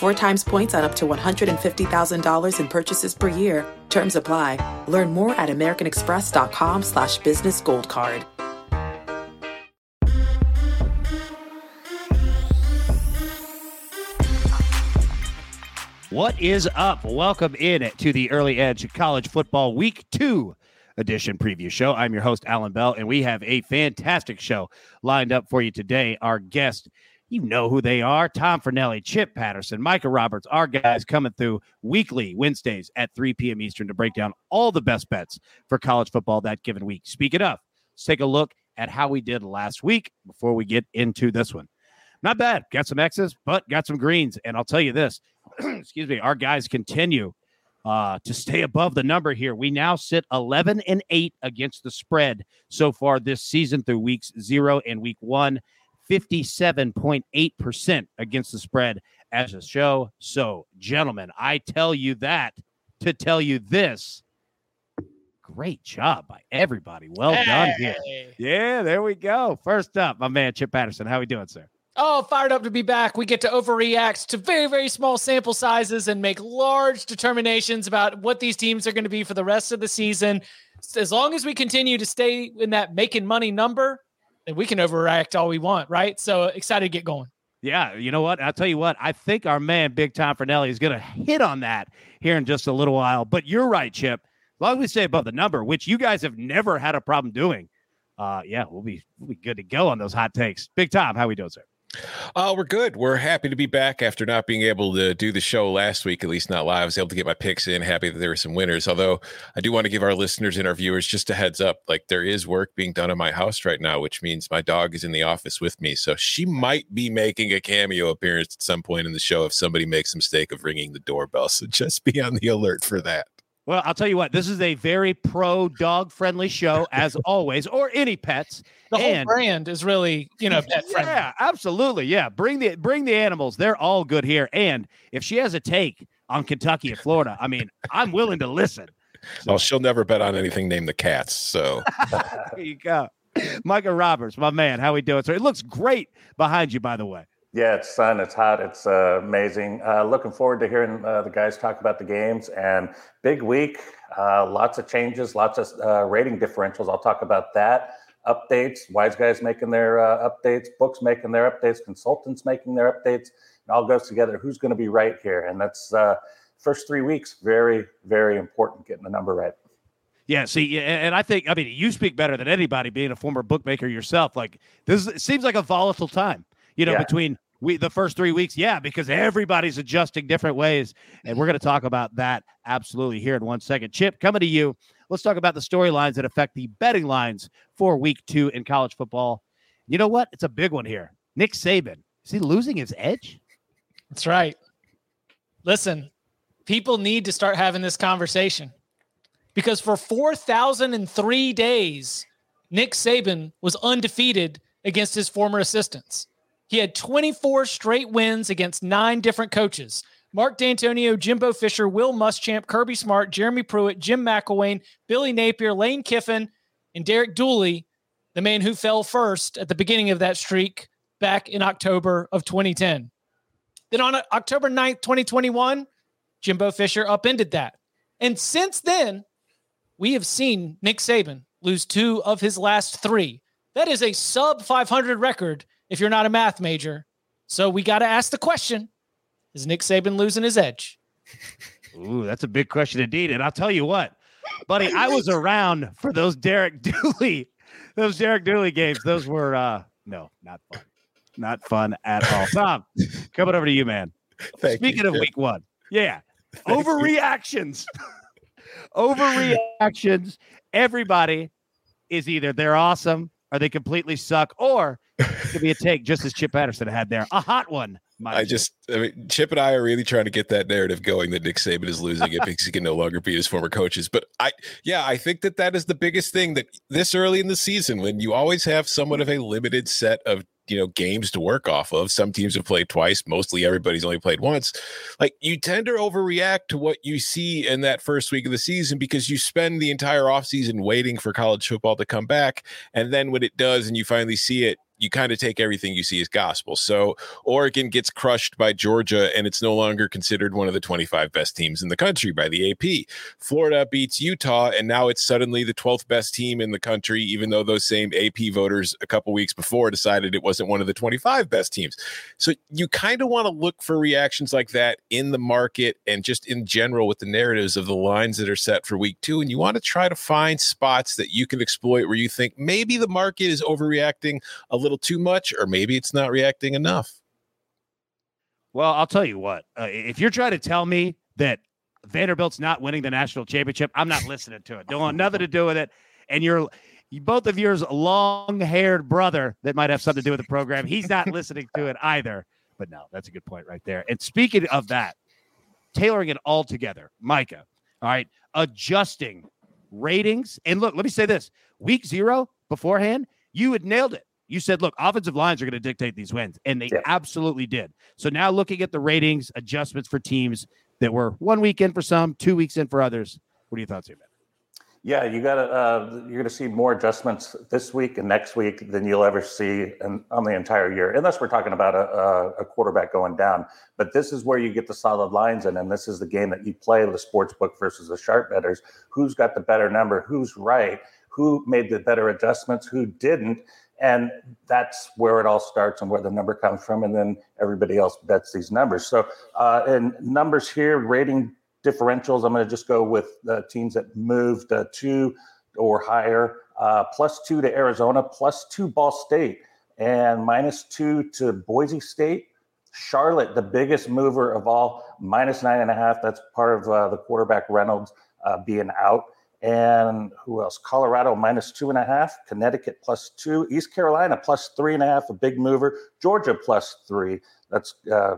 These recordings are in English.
Four times points on up to $150,000 in purchases per year. Terms apply. Learn more at americanexpress.com slash business gold card. What is up? Welcome in to the Early Edge College Football Week 2 edition preview show. I'm your host, Allan Bell, and we have a fantastic show lined up for you today. Our guest, you know who they are Tom Fornelli, Chip Patterson, Micah Roberts, our guys coming through weekly Wednesdays at 3 p.m. Eastern to break down all the best bets for college football that given week. Speaking of, let's take a look at how we did last week before we get into this one. Not bad. Got some X's, but got some greens. And I'll tell you this excuse me, our guys continue uh, to stay above the number here. We now sit 11 and 8 against the spread so far this season through weeks zero and week one. 57.8% against the spread as a show. So, gentlemen, I tell you that to tell you this. Great job by everybody. Well hey. done here. Yeah, there we go. First up, my man Chip Patterson. How are we doing, sir? Oh, fired up to be back. We get to overreact to very, very small sample sizes and make large determinations about what these teams are going to be for the rest of the season. As long as we continue to stay in that making money number, then we can overreact all we want, right? So excited to get going. Yeah, you know what? I'll tell you what. I think our man Big Tom Fornelli is going to hit on that here in just a little while. But you're right, Chip. As long as we stay above the number, which you guys have never had a problem doing, uh, yeah, we'll be we'll be good to go on those hot takes. Big Tom, how we doing, sir? Uh, we're good. We're happy to be back after not being able to do the show last week, at least not live. I was able to get my picks in. Happy that there were some winners. Although I do want to give our listeners and our viewers just a heads up. Like there is work being done in my house right now, which means my dog is in the office with me. So she might be making a cameo appearance at some point in the show if somebody makes a mistake of ringing the doorbell. So just be on the alert for that. Well, I'll tell you what, this is a very pro dog friendly show, as always, or any pets. The whole and, brand is really, you know, pet friendly. Yeah, absolutely. Yeah. Bring the bring the animals. They're all good here. And if she has a take on Kentucky and Florida, I mean, I'm willing to listen. So. Well, she'll never bet on anything named the cats. So there you go. Micah Roberts, my man. How we doing? So it looks great behind you, by the way. Yeah, it's sun. It's hot. It's uh, amazing. Uh, looking forward to hearing uh, the guys talk about the games and big week. Uh, lots of changes, lots of uh, rating differentials. I'll talk about that. Updates. Wise guys making their uh, updates. Books making their updates. Consultants making their updates. It all goes together. Who's going to be right here? And that's first three weeks. Very, very important getting the number right. Yeah, see, and I think I mean you speak better than anybody, being a former bookmaker yourself. Like this is, seems like a volatile time you know, yeah. between we the first three weeks. Yeah, because everybody's adjusting different ways. And we're going to talk about that absolutely here in one second. Chip, coming to you. Let's talk about the storylines that affect the betting lines for week two in college football. You know what? It's a big one here. Nick Saban. Is he losing his edge? That's right. Listen, people need to start having this conversation because for 4,003 days, Nick Saban was undefeated against his former assistants. He had 24 straight wins against nine different coaches. Mark Dantonio, Jimbo Fisher, Will Muschamp, Kirby Smart, Jeremy Pruitt, Jim McElwain, Billy Napier, Lane Kiffin, and Derek Dooley, the man who fell first at the beginning of that streak back in October of 2010. Then on October 9th, 2021, Jimbo Fisher upended that. And since then, we have seen Nick Saban lose two of his last three. That is a sub 500 record if you're not a math major. So we got to ask the question Is Nick Saban losing his edge? Ooh, that's a big question indeed. And I'll tell you what, buddy, I was around for those Derek Dooley, those Derek Dooley games. Those were uh no, not fun. Not fun at all. Tom, coming over to you, man. Thank Speaking you, of Jeff. week one, yeah. Thank. Overreactions. Overreactions. Everybody is either they're awesome or they completely suck, or it could be a take, just as Chip Patterson had there. A hot one. I just, I mean, Chip and I are really trying to get that narrative going that Nick Saban is losing it because he can no longer beat his former coaches. But I, yeah, I think that that is the biggest thing that this early in the season, when you always have somewhat of a limited set of you know games to work off of. Some teams have played twice. Mostly everybody's only played once. Like you tend to overreact to what you see in that first week of the season because you spend the entire offseason waiting for college football to come back. And then when it does and you finally see it, you kind of take everything you see as gospel. So Oregon gets crushed by Georgia, and it's no longer considered one of the 25 best teams in the country by the AP. Florida beats Utah, and now it's suddenly the 12th best team in the country, even though those same AP voters a couple weeks before decided it wasn't one of the 25 best teams. So you kind of want to look for reactions like that in the market and just in general with the narratives of the lines that are set for week two. And you want to try to find spots that you can exploit where you think maybe the market is overreacting a little too much, or maybe it's not reacting enough. Well, I'll tell you what. Uh, if you're trying to tell me that Vanderbilt's not winning the national championship, I'm not listening to it. Don't want nothing to do with it. And you're you, both of yours long-haired brother that might have something to do with the program. He's not listening to it either. But no, that's a good point right there. And speaking of that, tailoring it all together, Micah. All right, adjusting ratings. And look, let me say this: week zero beforehand, you had nailed it. You said, look, offensive lines are going to dictate these wins, and they Yeah. absolutely did. So now looking at the ratings adjustments for teams that were one week in for some, two weeks in for others. What are your thoughts here, man? Yeah, you got to. Uh, you're going to see more adjustments this week and next week than you'll ever see in, on the entire year, unless we're talking about a, a, a quarterback going down. But this is where you get the solid lines in, and this is the game that you play the sports book versus the sharp betters. Who's got the better number? Who's right? Who made the better adjustments? Who didn't? And that's where it all starts and where the number comes from, and then everybody else bets these numbers. So, uh, in numbers here, rating differentials, I'm going to just go with the teams that moved uh, two or higher. Uh, plus two to Arizona, plus two Ball State, and minus two to Boise State. Charlotte, the biggest mover of all, minus nine and a half. That's part of uh, the quarterback Reynolds uh, being out. And who else? Colorado minus two and a half. Connecticut plus two. East Carolina plus three and a half, a big mover. Georgia plus three. That's uh,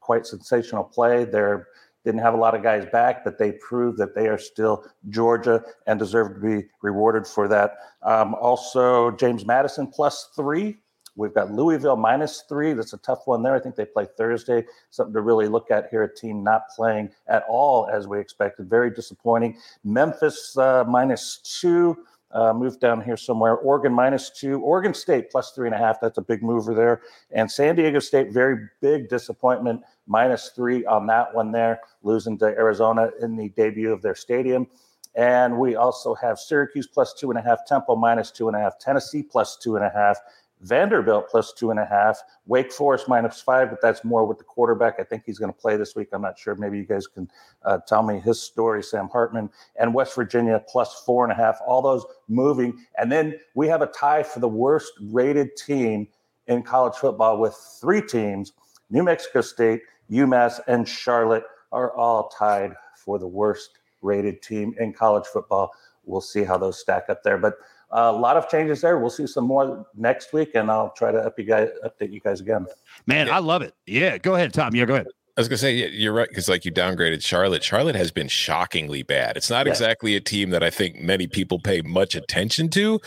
quite sensational play. They're didn't have a lot of guys back, but they proved that they are still Georgia and deserve to be rewarded for that. Um, also, James Madison plus three. We've got Louisville minus three. That's a tough one there. I think they play Thursday. Something to really look at here. A team not playing at all as we expected. Very disappointing. Memphis uh, minus two. Uh, moved down here somewhere. Oregon minus two. Oregon State plus three and a half. That's a big mover there. And San Diego State, very big disappointment. Minus three on that one there, losing to Arizona in the debut of their stadium. And we also have Syracuse plus two and a half, Temple minus two and a half, Tennessee plus two and a half, Vanderbilt plus two and a half, Wake Forest minus five, but that's more with the quarterback. I think he's going to play this week. I'm not sure. Maybe you guys can uh, tell me his story, Sam Hartman, and West Virginia plus four and a half, all those moving. And then we have a tie for the worst rated team in college football with three teams New Mexico State, UMass, and Charlotte are all tied for the worst rated team in college football. We'll see how those stack up there. But a lot of changes there. We'll see some more next week, and I'll try to up you guys, update you guys again. Man, I love it. Yeah, go ahead, Tom. Yeah, go ahead. I was gonna say yeah, you're right because like you downgraded Charlotte. Charlotte has been shockingly bad. It's not Yeah. exactly a team that I think many people pay much attention to,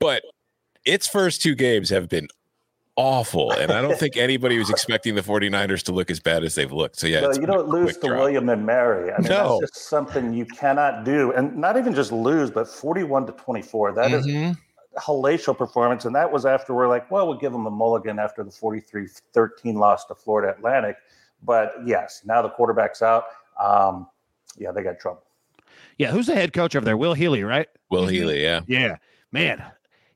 but its first two games have been awful. And I don't think anybody was expecting the 49ers to look as bad as they've looked. So yeah, No, you don't lose to drop. William and Mary. I mean, No. that's just something you cannot do, and not even just lose, but forty-one to twenty-four. That is Mhm. hellacious performance. And that was after we're like, well, we'll give them a mulligan after the 43 13 loss to Florida Atlantic. But yes, now the quarterback's out. Um, yeah, they got trouble. Yeah, who's the head coach over there? Will Healy, right? Will Healy, yeah. Yeah, man,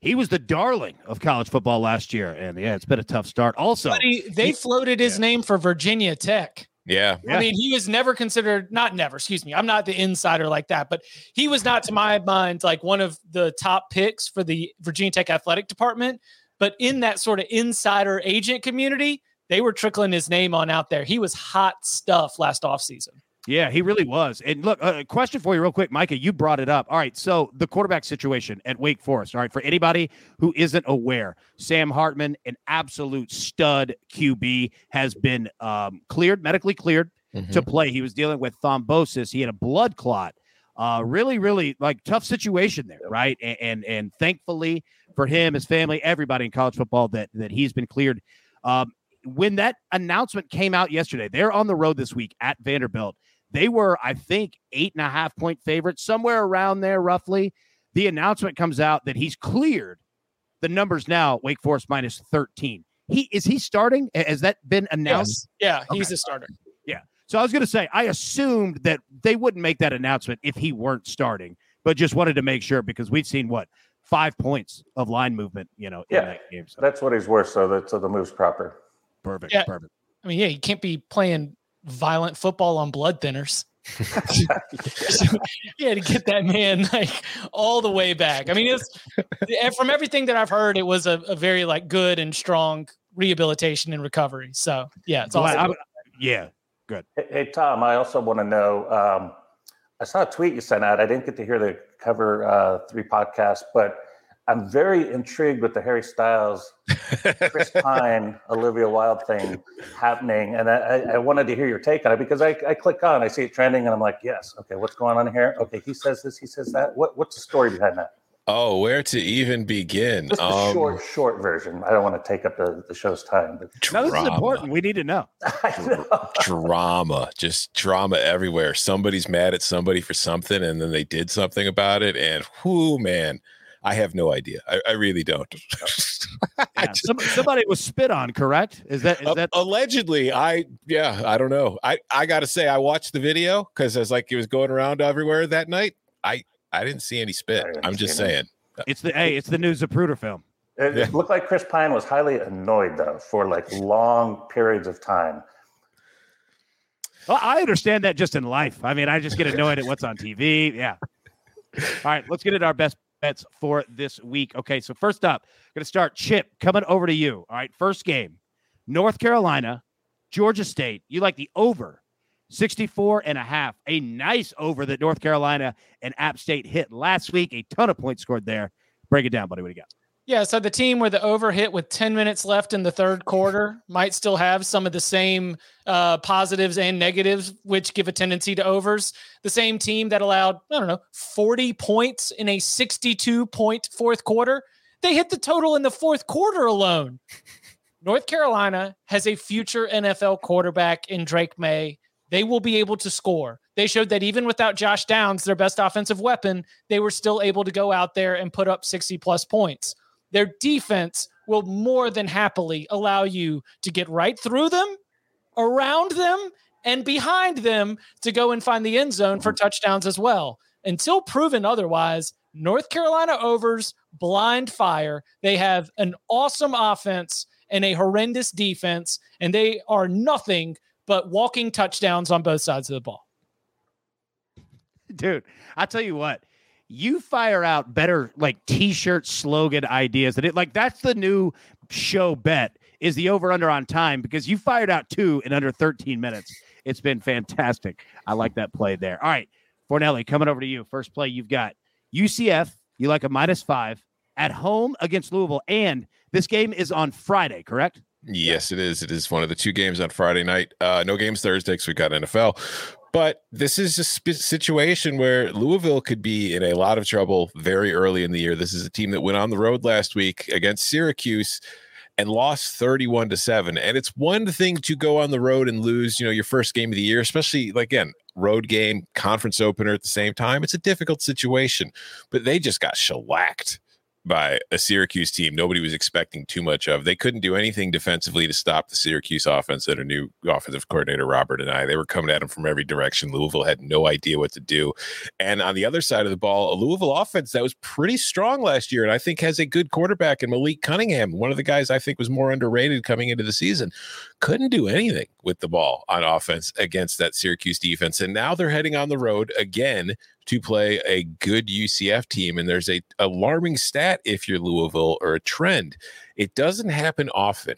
he was the darling of college football last year, and yeah, it's been a tough start. Also, Buddy, they he- floated his yeah. name for Virginia Tech. Yeah. Yeah. I mean, he was never considered, not never, excuse me. I'm not the insider like that, but he was not, to my mind, like one of the top picks for the Virginia Tech athletic department. But in that sort of insider agent community, they were trickling his name on out there. He was hot stuff last offseason. Yeah, he really was. And look, a question for you, real quick, Micah. You brought it up. All right, so the quarterback situation at Wake Forest. All right, for anybody who isn't aware, Sam Hartman, an absolute stud QB, has been um, cleared, medically cleared Mhm. to play. He was dealing with thrombosis. He had a blood clot. Uh, really, really like tough situation there, right? And, and and thankfully for him, his family, everybody in college football that that he's been cleared. Um, when that announcement came out yesterday, they're on the road this week at Vanderbilt. They were, I think, eight and a half point favorites, somewhere around there, roughly. The announcement comes out that he's cleared. The numbers now, Wake Forest minus 13. He is he starting? Has that been announced? Yes. Yeah, he's Okay. a starter. Yeah. So I was going to say, I assumed that they wouldn't make that announcement if he weren't starting, but just wanted to make sure because we've seen what five points of line movement, you know, in Yeah. that game. So That's what he's worth. So that so the move's proper. perfect, Yeah. perfect. I mean, yeah, you can't be playing violent football on blood thinners. yeah, to get that man like all the way back. I mean, it's and from everything that I've heard, it was a, a very like good and strong rehabilitation and recovery. So yeah, it's awesome. I'm- yeah, Hey, hey, Tom, I also want to know. Um, I saw a tweet you sent out. I didn't get to hear the cover uh, three podcast, but I'm very intrigued with the Harry Styles, Chris Pine, Olivia Wilde thing happening, and I, I, I wanted to hear your take on it because I, I click on, I see it trending, and I'm like, yes, okay, what's going on here? Okay, he says this, he says that. What what's the story behind that? Oh, where to even begin? Just the Um, short, short version. I don't want to take up the, the show's time, but no, this is important. We need to know. I know. drama, just drama everywhere. Somebody's mad at somebody for something, and then they did something about it. And whoo, man, I have no idea. I, I really don't. I Yeah, just- some- somebody was spit on, correct? Is that is Uh, that allegedly, I yeah, I don't know. I I got to say, I watched the video because as like it was going around everywhere that night. I I didn't see any spit. I didn't I'm just see any. saying. it's the hey, it's the new Zapruder film. It Yeah. looked like Chris Pine was highly annoyed though for like long periods of time. Well, I understand that just in life. I mean, I just get annoyed at what's on TV. Yeah. All right, let's get into our best bets for this week. Okay, so first up, going to start Chip coming over to you. All right, first game, North Carolina, Georgia State. You like the over 64 and a half. A nice over that North Carolina and App State hit last week. A ton of points scored there. Break it down, buddy. What do you got? Yeah, so the team where the over hit with 10 minutes left in the third quarter might still have some of the same uh, positives and negatives, which give a tendency to overs. The same team that allowed, I don't know, 40 points in a 62 point fourth quarter, they hit the total in the fourth quarter alone. North Carolina has a future NFL quarterback in Drake Maye. They will be able to score. They showed that even without Josh Downs, their best offensive weapon, they were still able to go out there and put up 60 plus points their defense will more than happily allow you to get right through them, around them, and behind them to go and find the end zone for touchdowns as well. Until proven otherwise, North Carolina overs blind fire. They have an awesome offense and a horrendous defense, and they are nothing but walking touchdowns on both sides of the ball. dude i tell you what you fire out better like t-shirt slogan ideas and it like that's the new show bet is the over under on time because you fired out two in under 13 minutes it's been fantastic i like that play there all right fornelli coming over to you first play you've got ucf you like a minus five at home against louisville and this game is on friday correct Yes, it is. It is one of the two games on Friday night. Uh, no games Thursday because we got NFL. But this is a sp- situation where Louisville could be in a lot of trouble very early in the year. This is a team that went on the road last week against Syracuse and lost 31 to 7. And it's one thing to go on the road and lose, you know, your first game of the year, especially like again, road game, conference opener at the same time. It's a difficult situation, but they just got shellacked by a Syracuse team nobody was expecting too much of. They couldn't do anything defensively to stop the Syracuse offense a new offensive coordinator, Robert Anae. They were coming at them from every direction. Louisville had no idea what to do. And on the other side of the ball, a Louisville offense that was pretty strong last year and I think has a good quarterback in Malik Cunningham, one of the guys I think was more underrated coming into the season, couldn't do anything with the ball on offense against that Syracuse defense. And now they're heading on the road again to play a good UCF team. And there's a alarming stat if you're Louisville or a trend. It doesn't happen often.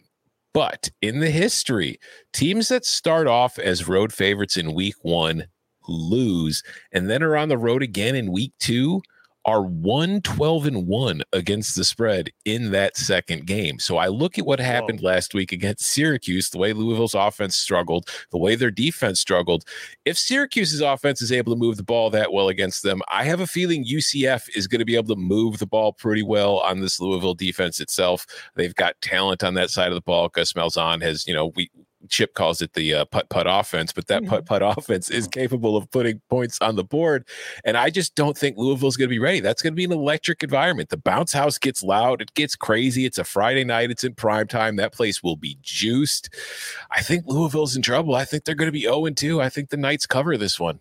But in the history, teams that start off as road favorites in week one lose and then are on the road again in week two are 1 12 and 1 against the spread in that second game. So I look at what happened Whoa. last week against Syracuse, the way Louisville's offense struggled, the way their defense struggled. If Syracuse's offense is able to move the ball that well against them, I have a feeling UCF is going to be able to move the ball pretty well on this Louisville defense itself. They've got talent on that side of the ball. Gus Malzahn has, you know, we Chip calls it the uh, putt putt offense, but that putt mm-hmm. putt offense is capable of putting points on the board. And I just don't think Louisville's going to be ready. That's going to be an electric environment. The bounce house gets loud, it gets crazy. It's a Friday night, it's in prime time. That place will be juiced. I think Louisville's in trouble. I think they're going to be 0 2. I think the Knights cover this one.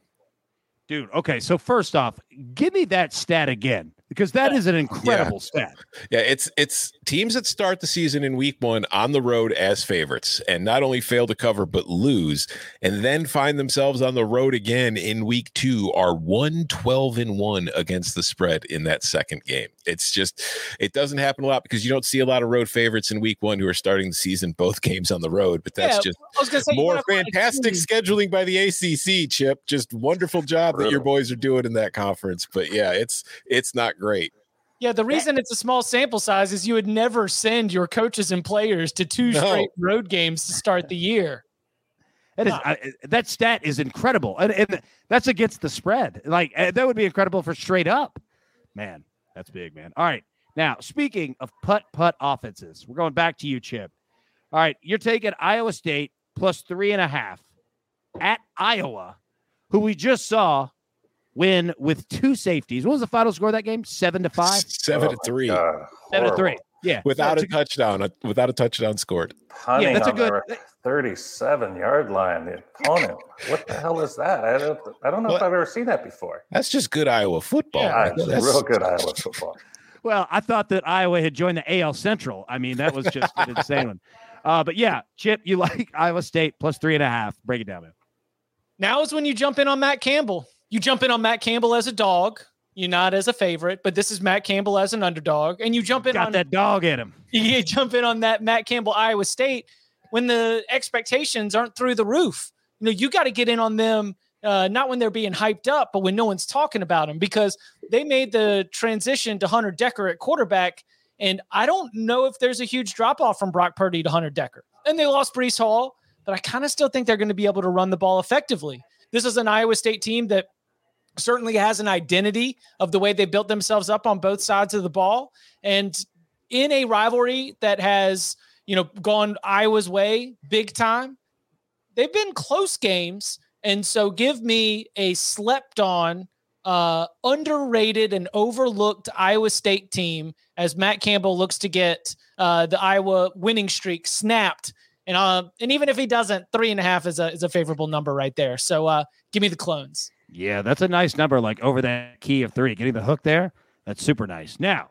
Dude, okay. So, first off, give me that stat again because that is an incredible yeah. stat. Yeah, it's it's teams that start the season in week 1 on the road as favorites and not only fail to cover but lose and then find themselves on the road again in week 2 are 112 and 1 against the spread in that second game. It's just it doesn't happen a lot because you don't see a lot of road favorites in week 1 who are starting the season both games on the road, but that's yeah, just say, more fantastic scheduling by the ACC, Chip. Just wonderful job that your boys are doing in that conference. But yeah, it's it's not great. Yeah, the reason it's a small sample size is you would never send your coaches and players to two no. straight road games to start the year. That is I, that stat is incredible, and, and, that's against the spread. Like eh, that would be incredible for straight up. Man, that's big, man. All right, now speaking of putt putt offenses, we're going back to you, Chip. All right, you're taking Iowa State plus three and a half at Iowa, who we just saw win with two safeties. What was the final score of that game? Seven to five. Seven oh to three. Seven to three. Yeah, without a, touchdown, without a touchdown scored. Punting yeah, that's a good thirty-seven yard line. The opponent. what the hell is that? I don't. I don't know if I've ever seen that before. That's just good Iowa football. Yeah, that's real good Iowa football. Well, I thought that Iowa had joined the AL Central. I mean, that was just an insane one. Uh, but yeah, Chip, you like Iowa State plus three and a half. Break it down, man. Now is when you jump in on Matt Campbell you jump in on Matt Campbell as a dog. You're not as a favorite, but this is Matt Campbell as an underdog, and you jump in Got on that dog in him. You jump in on that Matt Campbell Iowa State when the expectations aren't through the roof. You know, you got to get in on them uh, not when they're being hyped up, but when no one's talking about them because they made the transition to Hunter Decker at quarterback. And I don't know if there's a huge drop off from Brock Purdy to Hunter Decker. And they lost Breece Hall, but I kind of still think they're going to be able to run the ball effectively. This is an Iowa State team that certainly has an identity of the way they built themselves up on both sides of the ball. And in a rivalry that has, you know, gone Iowa's way big time, they've been close games. And so give me a slept on, uh, underrated and overlooked Iowa State team as Matt Campbell looks to get uh, the Iowa winning streak snapped. And uh, and even if he doesn't, three and a half is a is a favorable number right there. So uh, give me the clones. Yeah, that's a nice number, like over that key of three. Getting the hook there, that's super nice. Now,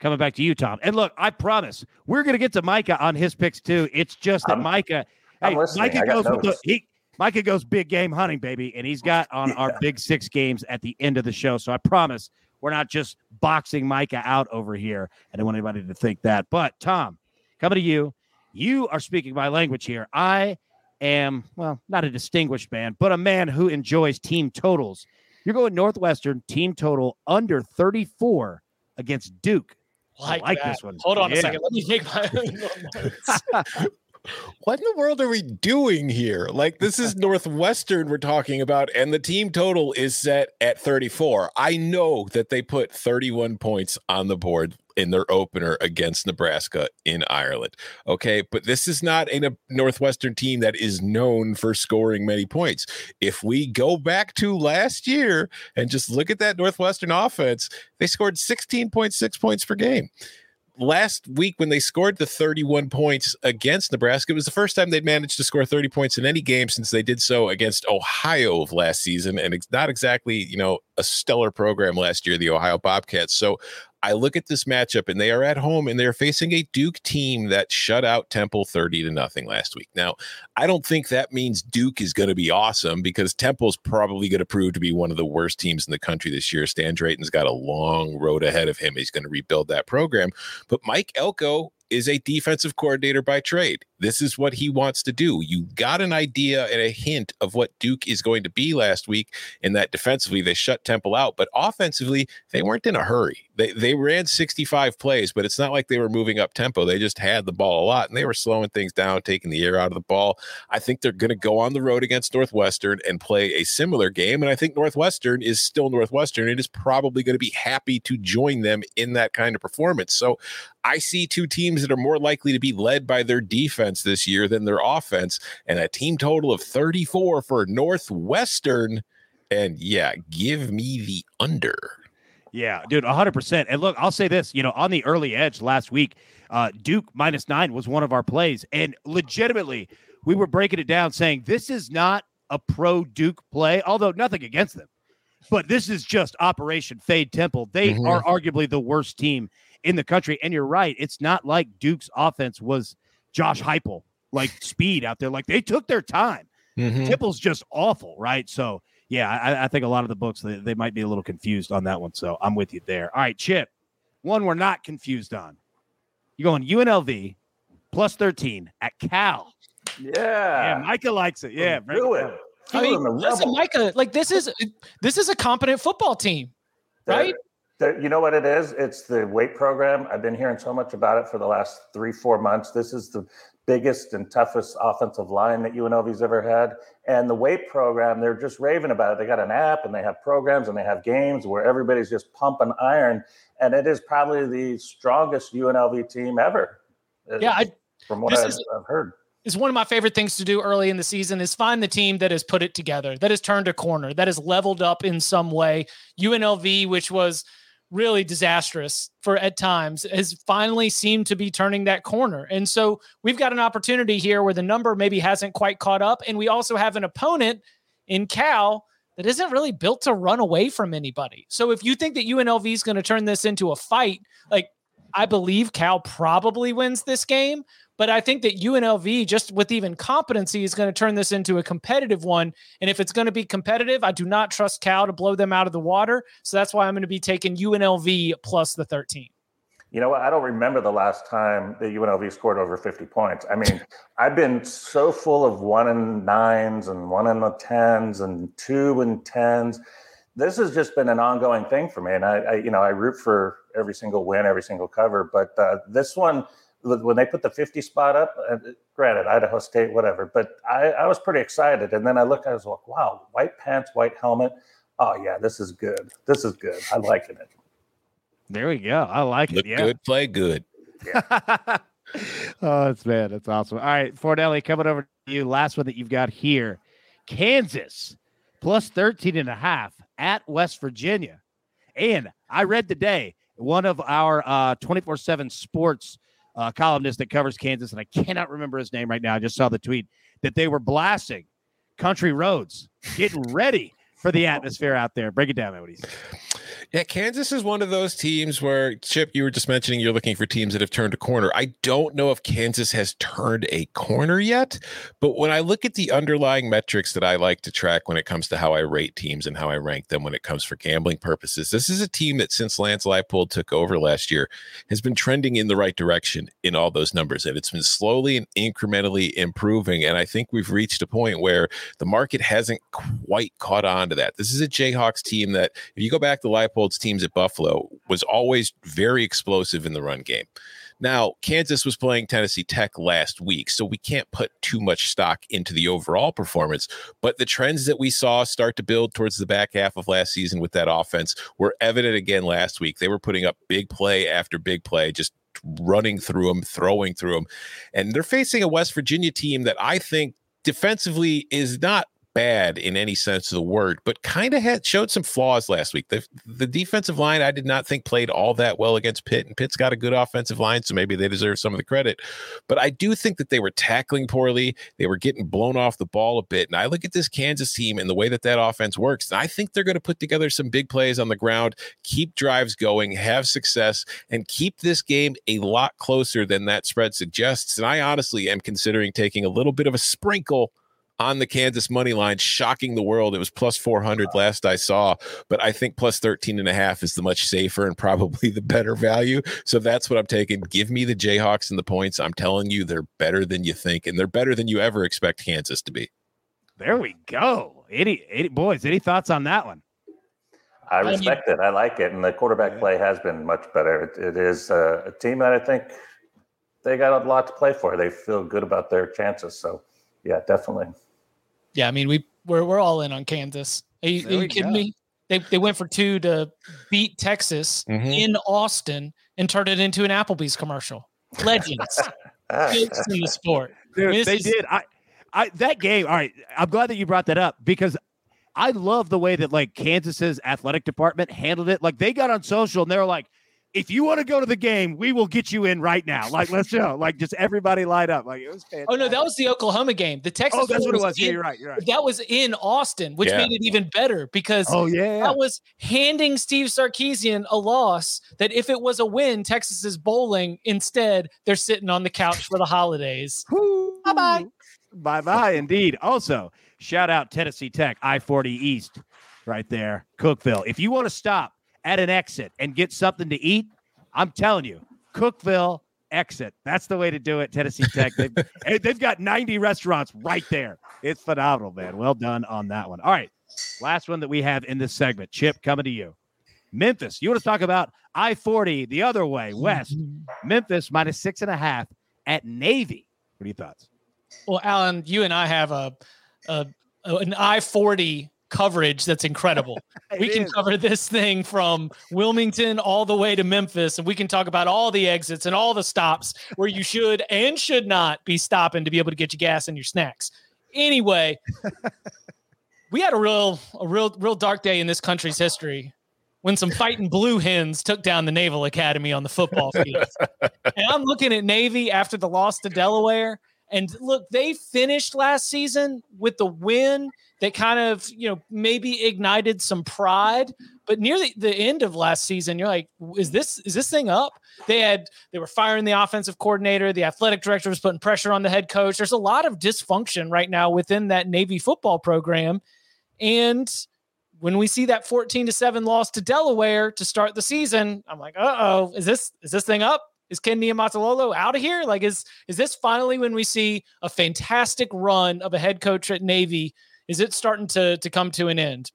coming back to you, Tom. And look, I promise we're going to get to Micah on his picks too. It's just that I'm, Micah, hey, Micah goes with the, he, Micah goes big game hunting, baby, and he's got on yeah. our big six games at the end of the show. So I promise we're not just boxing Micah out over here. I don't want anybody to think that. But Tom, coming to you, you are speaking my language here. I am, well, not a distinguished man, but a man who enjoys team totals. You're going Northwestern team total under 34 against Duke. Like like this one. Hold on yeah. a second. Let me make my what in the world are we doing here? Like, this is Northwestern we're talking about, and the team total is set at 34. I know that they put 31 points on the board in their opener against Nebraska in Ireland. Okay. But this is not a Northwestern team that is known for scoring many points. If we go back to last year and just look at that Northwestern offense, they scored 16.6 points per game last week when they scored the 31 points against Nebraska, it was the first time they'd managed to score 30 points in any game since they did so against Ohio of last season. And it's not exactly, you know, a stellar program last year, the Ohio Bobcats. So I look at this matchup and they are at home and they're facing a Duke team that shut out Temple 30 to nothing last week. Now, I don't think that means Duke is going to be awesome because Temple's probably going to prove to be one of the worst teams in the country this year. Stan Drayton's got a long road ahead of him. He's going to rebuild that program. But Mike Elko is a defensive coordinator by trade. This is what he wants to do. You got an idea and a hint of what Duke is going to be last week in that defensively they shut Temple out, but offensively they weren't in a hurry. They they ran 65 plays, but it's not like they were moving up tempo. They just had the ball a lot and they were slowing things down, taking the air out of the ball. I think they're going to go on the road against Northwestern and play a similar game and I think Northwestern is still Northwestern and is probably going to be happy to join them in that kind of performance. So I see two teams that are more likely to be led by their defense this year than their offense, and a team total of 34 for Northwestern. And yeah, give me the under. Yeah, dude, 100%. And look, I'll say this, you know, on the early edge last week, uh, Duke minus nine was one of our plays. And legitimately, we were breaking it down saying this is not a pro Duke play, although nothing against them. But this is just Operation Fade Temple. They mm-hmm. are arguably the worst team in the country. And you're right. It's not like Duke's offense was Josh Heupel, like speed out there. Like they took their time. Mm-hmm. Temple's just awful, right? So, yeah, I, I, think a lot of the books, they, they might be a little confused on that one. So I'm with you there. All right, Chip, one we're not confused on. You're going UNLV plus 13 at Cal. Yeah. Yeah, Micah likes it. Yeah. Do it. I mean, listen, Micah, like this is this is a competent football team, right? You know what it is? It's the weight program. I've been hearing so much about it for the last three, four months. This is the biggest and toughest offensive line that UNLV's ever had. And the weight program, they're just raving about it. They got an app and they have programs and they have games where everybody's just pumping iron. And it is probably the strongest UNLV team ever. Yeah, I, from what I've, is, I've heard is one of my favorite things to do early in the season is find the team that has put it together, that has turned a corner, that has leveled up in some way. UNLV, which was really disastrous for at times has finally seemed to be turning that corner. And so we've got an opportunity here where the number maybe hasn't quite caught up. And we also have an opponent in Cal that isn't really built to run away from anybody. So if you think that UNLV is going to turn this into a fight, like I believe Cal probably wins this game, but I think that UNLV, just with even competency, is going to turn this into a competitive one. And if it's going to be competitive, I do not trust Cal to blow them out of the water. So that's why I'm going to be taking UNLV plus the 13. You know what? I don't remember the last time that UNLV scored over 50 points. I mean, I've been so full of one and nines and one and the tens and two and tens. This has just been an ongoing thing for me, and I, I you know, I root for every single win, every single cover. But uh, this one, when they put the 50 spot up, uh, granted, Idaho State, whatever, but I, I was pretty excited. And then I looked, I was like, wow, white pants, white helmet. Oh, yeah, this is good. This is good. I'm liking it. There we go. I like Look it. Yeah. good, play good. Yeah. oh, that's man. That's awesome. All right, Fornelli, coming over to you. Last one that you've got here Kansas plus 13 and a half at West Virginia. And I read today one of our 24 uh, 7 sports uh, columnist that covers Kansas, and I cannot remember his name right now. I just saw the tweet that they were blasting country roads, getting ready for the atmosphere out there. Break it down, you yeah, Kansas is one of those teams where Chip, you were just mentioning you're looking for teams that have turned a corner. I don't know if Kansas has turned a corner yet, but when I look at the underlying metrics that I like to track when it comes to how I rate teams and how I rank them when it comes for gambling purposes, this is a team that since Lance Leipold took over last year has been trending in the right direction in all those numbers, and it's been slowly and incrementally improving. And I think we've reached a point where the market hasn't quite caught on to that. This is a Jayhawks team that, if you go back to Leipold's teams at Buffalo was always very explosive in the run game. Now, Kansas was playing Tennessee Tech last week, so we can't put too much stock into the overall performance. But the trends that we saw start to build towards the back half of last season with that offense were evident again last week. They were putting up big play after big play, just running through them, throwing through them. And they're facing a West Virginia team that I think defensively is not bad in any sense of the word, but kind of had showed some flaws last week. The, the defensive line, I did not think played all that well against Pitt, and Pitt's got a good offensive line, so maybe they deserve some of the credit. But I do think that they were tackling poorly. They were getting blown off the ball a bit. And I look at this Kansas team and the way that that offense works, and I think they're going to put together some big plays on the ground, keep drives going, have success, and keep this game a lot closer than that spread suggests. And I honestly am considering taking a little bit of a sprinkle on the Kansas money line, shocking the world. It was plus 400 last I saw, but I think plus 13 and a half is the much safer and probably the better value. So that's what I'm taking. Give me the Jayhawks and the points. I'm telling you, they're better than you think, and they're better than you ever expect Kansas to be. There we go. Any, any boys, any thoughts on that one? I respect it. I like it. And the quarterback play has been much better. it, it is a, a team that I think they got a lot to play for. They feel good about their chances. So, yeah, definitely. Yeah, I mean we we're we're all in on Kansas. Are you, are you kidding go. me? They they went for two to beat Texas mm-hmm. in Austin and turned it into an Applebee's commercial. Legends, in the sport. Dude, I mean, they is, did. I I that game. All right, I'm glad that you brought that up because I love the way that like Kansas's athletic department handled it. Like they got on social and they were like, if you want to go to the game, we will get you in right now. Like, let's go. Like, just everybody light up. Like, it was fantastic. Oh, no, that was the Oklahoma game. The Texas. Oh, that's what it was. In, yeah, you're right. You're right. That was in Austin, which yeah. made it even better because oh, yeah. that was handing Steve Sarkisian a loss that if it was a win, Texas is bowling. Instead, they're sitting on the couch for the holidays. bye bye. Bye bye, indeed. Also, shout out Tennessee Tech, I 40 East, right there, Cookeville. If you want to stop, at an exit and get something to eat, I'm telling you, Cookeville exit. That's the way to do it. Tennessee Tech. They've, they've got 90 restaurants right there. It's phenomenal, man. Well done on that one. All right. Last one that we have in this segment. Chip, coming to you. Memphis. You want to talk about I 40 the other way, west. Mm-hmm. Memphis minus six and a half at Navy. What are your thoughts? Well, Allan, you and I have a, a an I 40 coverage that's incredible. we can is. cover this thing from Wilmington all the way to Memphis, and we can talk about all the exits and all the stops where you should and should not be stopping to be able to get your gas and your snacks. Anyway, we had a real, a real, real dark day in this country's history when some fighting blue hens took down the Naval Academy on the football field. and I'm looking at Navy after the loss to Delaware. And look, they finished last season with the win that kind of, you know, maybe ignited some pride. But near the, the end of last season, you're like, is this is this thing up? They had they were firing the offensive coordinator, the athletic director was putting pressure on the head coach. There's a lot of dysfunction right now within that Navy football program. And when we see that 14 to 7 loss to Delaware to start the season, I'm like, uh-oh, is this is this thing up? Is Ken Niumatalolo out of here? Like, is is this finally when we see a fantastic run of a head coach at Navy is it starting to, to come to an end?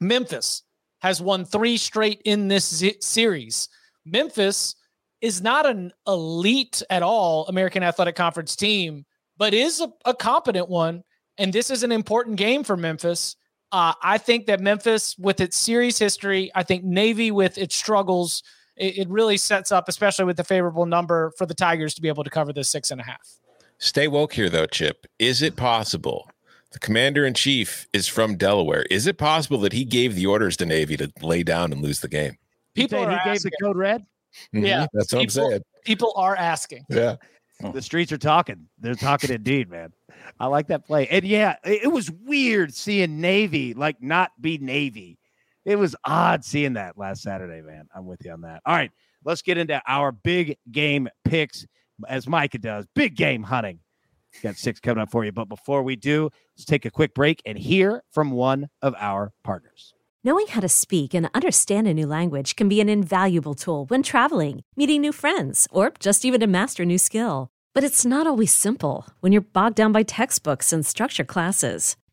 Memphis has won three straight in this series. Memphis is not an elite at all American Athletic Conference team, but is a, a competent one. And this is an important game for Memphis. Uh, I think that Memphis, with its series history, I think Navy with its struggles, it, it really sets up, especially with the favorable number for the Tigers to be able to cover this six and a half. Stay woke here, though, Chip. Is it possible the commander in chief is from Delaware. Is it possible that he gave the orders to Navy to lay down and lose the game? People he gave the code red. Mm-hmm. Yeah, that's what people, I'm saying. People are asking. Yeah, the streets are talking. They're talking indeed, man. I like that play. And yeah, it was weird seeing Navy like not be Navy. It was odd seeing that last Saturday, man. I'm with you on that. All right, let's get into our big game picks as Micah does. Big game hunting. Got six coming up for you. But before we do, let's take a quick break and hear from one of our partners. Knowing how to speak and understand a new language can be an invaluable tool when traveling, meeting new friends, or just even to master a new skill. But it's not always simple when you're bogged down by textbooks and structure classes.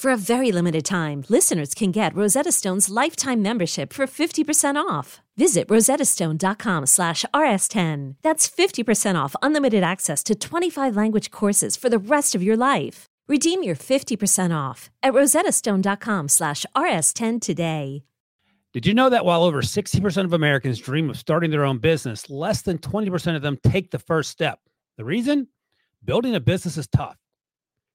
For a very limited time, listeners can get Rosetta Stone's lifetime membership for 50% off. Visit rosettastone.com slash rs10. That's 50% off unlimited access to 25 language courses for the rest of your life. Redeem your 50% off at rosettastone.com slash rs10 today. Did you know that while over 60% of Americans dream of starting their own business, less than 20% of them take the first step? The reason? Building a business is tough.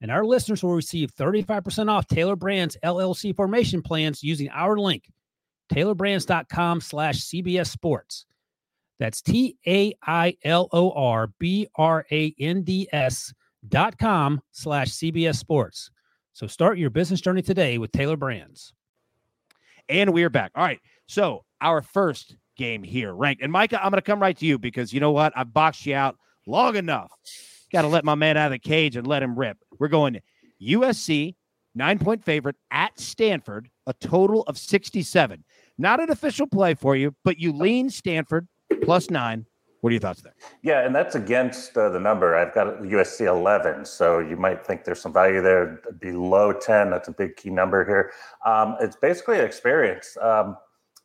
And our listeners will receive 35% off Tailor Brands LLC formation plans using our link, tailorbrands.com slash CBS Sports. That's T A I L O R B R A N D S dot com slash CBS Sports. So start your business journey today with Tailor Brands. And we're back. All right. So our first game here ranked. And Micah, I'm going to come right to you because you know what? I've boxed you out long enough. Got to let my man out of the cage and let him rip. We're going USC, nine point favorite at Stanford, a total of 67. Not an official play for you, but you lean Stanford plus nine. What are your thoughts there? Yeah, and that's against uh, the number. I've got USC 11, so you might think there's some value there below 10. That's a big key number here. Um, it's basically an experience. Um,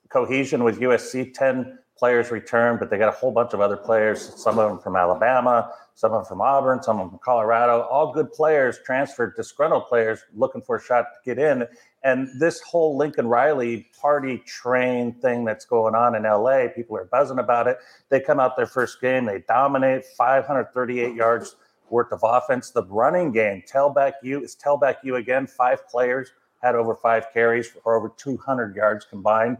cohesion with USC, 10 players returned, but they got a whole bunch of other players, some of them from Alabama, some of them from Auburn, some of them from Colorado, all good players transferred, disgruntled players looking for a shot to get in. And this whole Lincoln Riley party train thing that's going on in LA, people are buzzing about it. They come out their first game, they dominate 538 yards worth of offense. The running game, Tailback U is Tailback U again, five players had over five carries for over 200 yards combined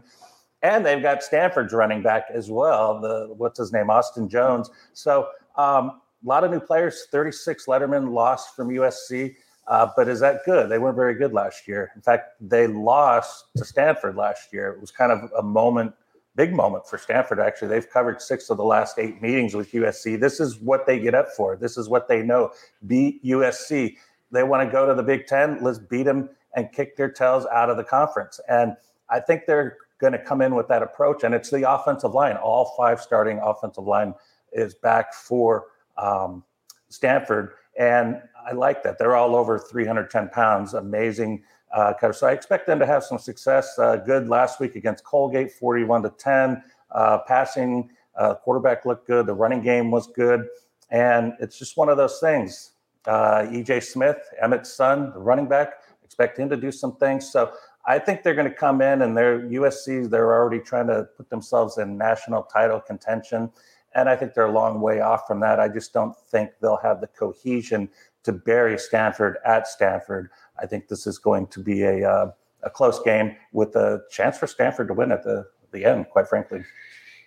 and they've got Stanford's running back as well. The what's his name, Austin Jones. So um, a lot of new players. Thirty six Letterman lost from USC, uh, but is that good? They weren't very good last year. In fact, they lost to Stanford last year. It was kind of a moment. Big moment for Stanford, actually. They've covered six of the last eight meetings with USC. This is what they get up for. This is what they know. Beat USC. They want to go to the Big Ten. Let's beat them and kick their tails out of the conference. And I think they're going to come in with that approach. And it's the offensive line. All five starting offensive line is back for um, Stanford. And I like that. They're all over 310 pounds. Amazing. Uh, so I expect them to have some success. Uh, good last week against Colgate, 41 to 10. Uh, passing, uh, quarterback looked good. The running game was good. And it's just one of those things. Uh, EJ Smith, Emmitt's son, the running back, expect him to do some things. So I think they're going to come in and they're USC, they're already trying to put themselves in national title contention. And I think they're a long way off from that. I just don't think they'll have the cohesion to bury Stanford at Stanford. I think this is going to be a, uh, a close game with a chance for Stanford to win at the, the end, quite frankly.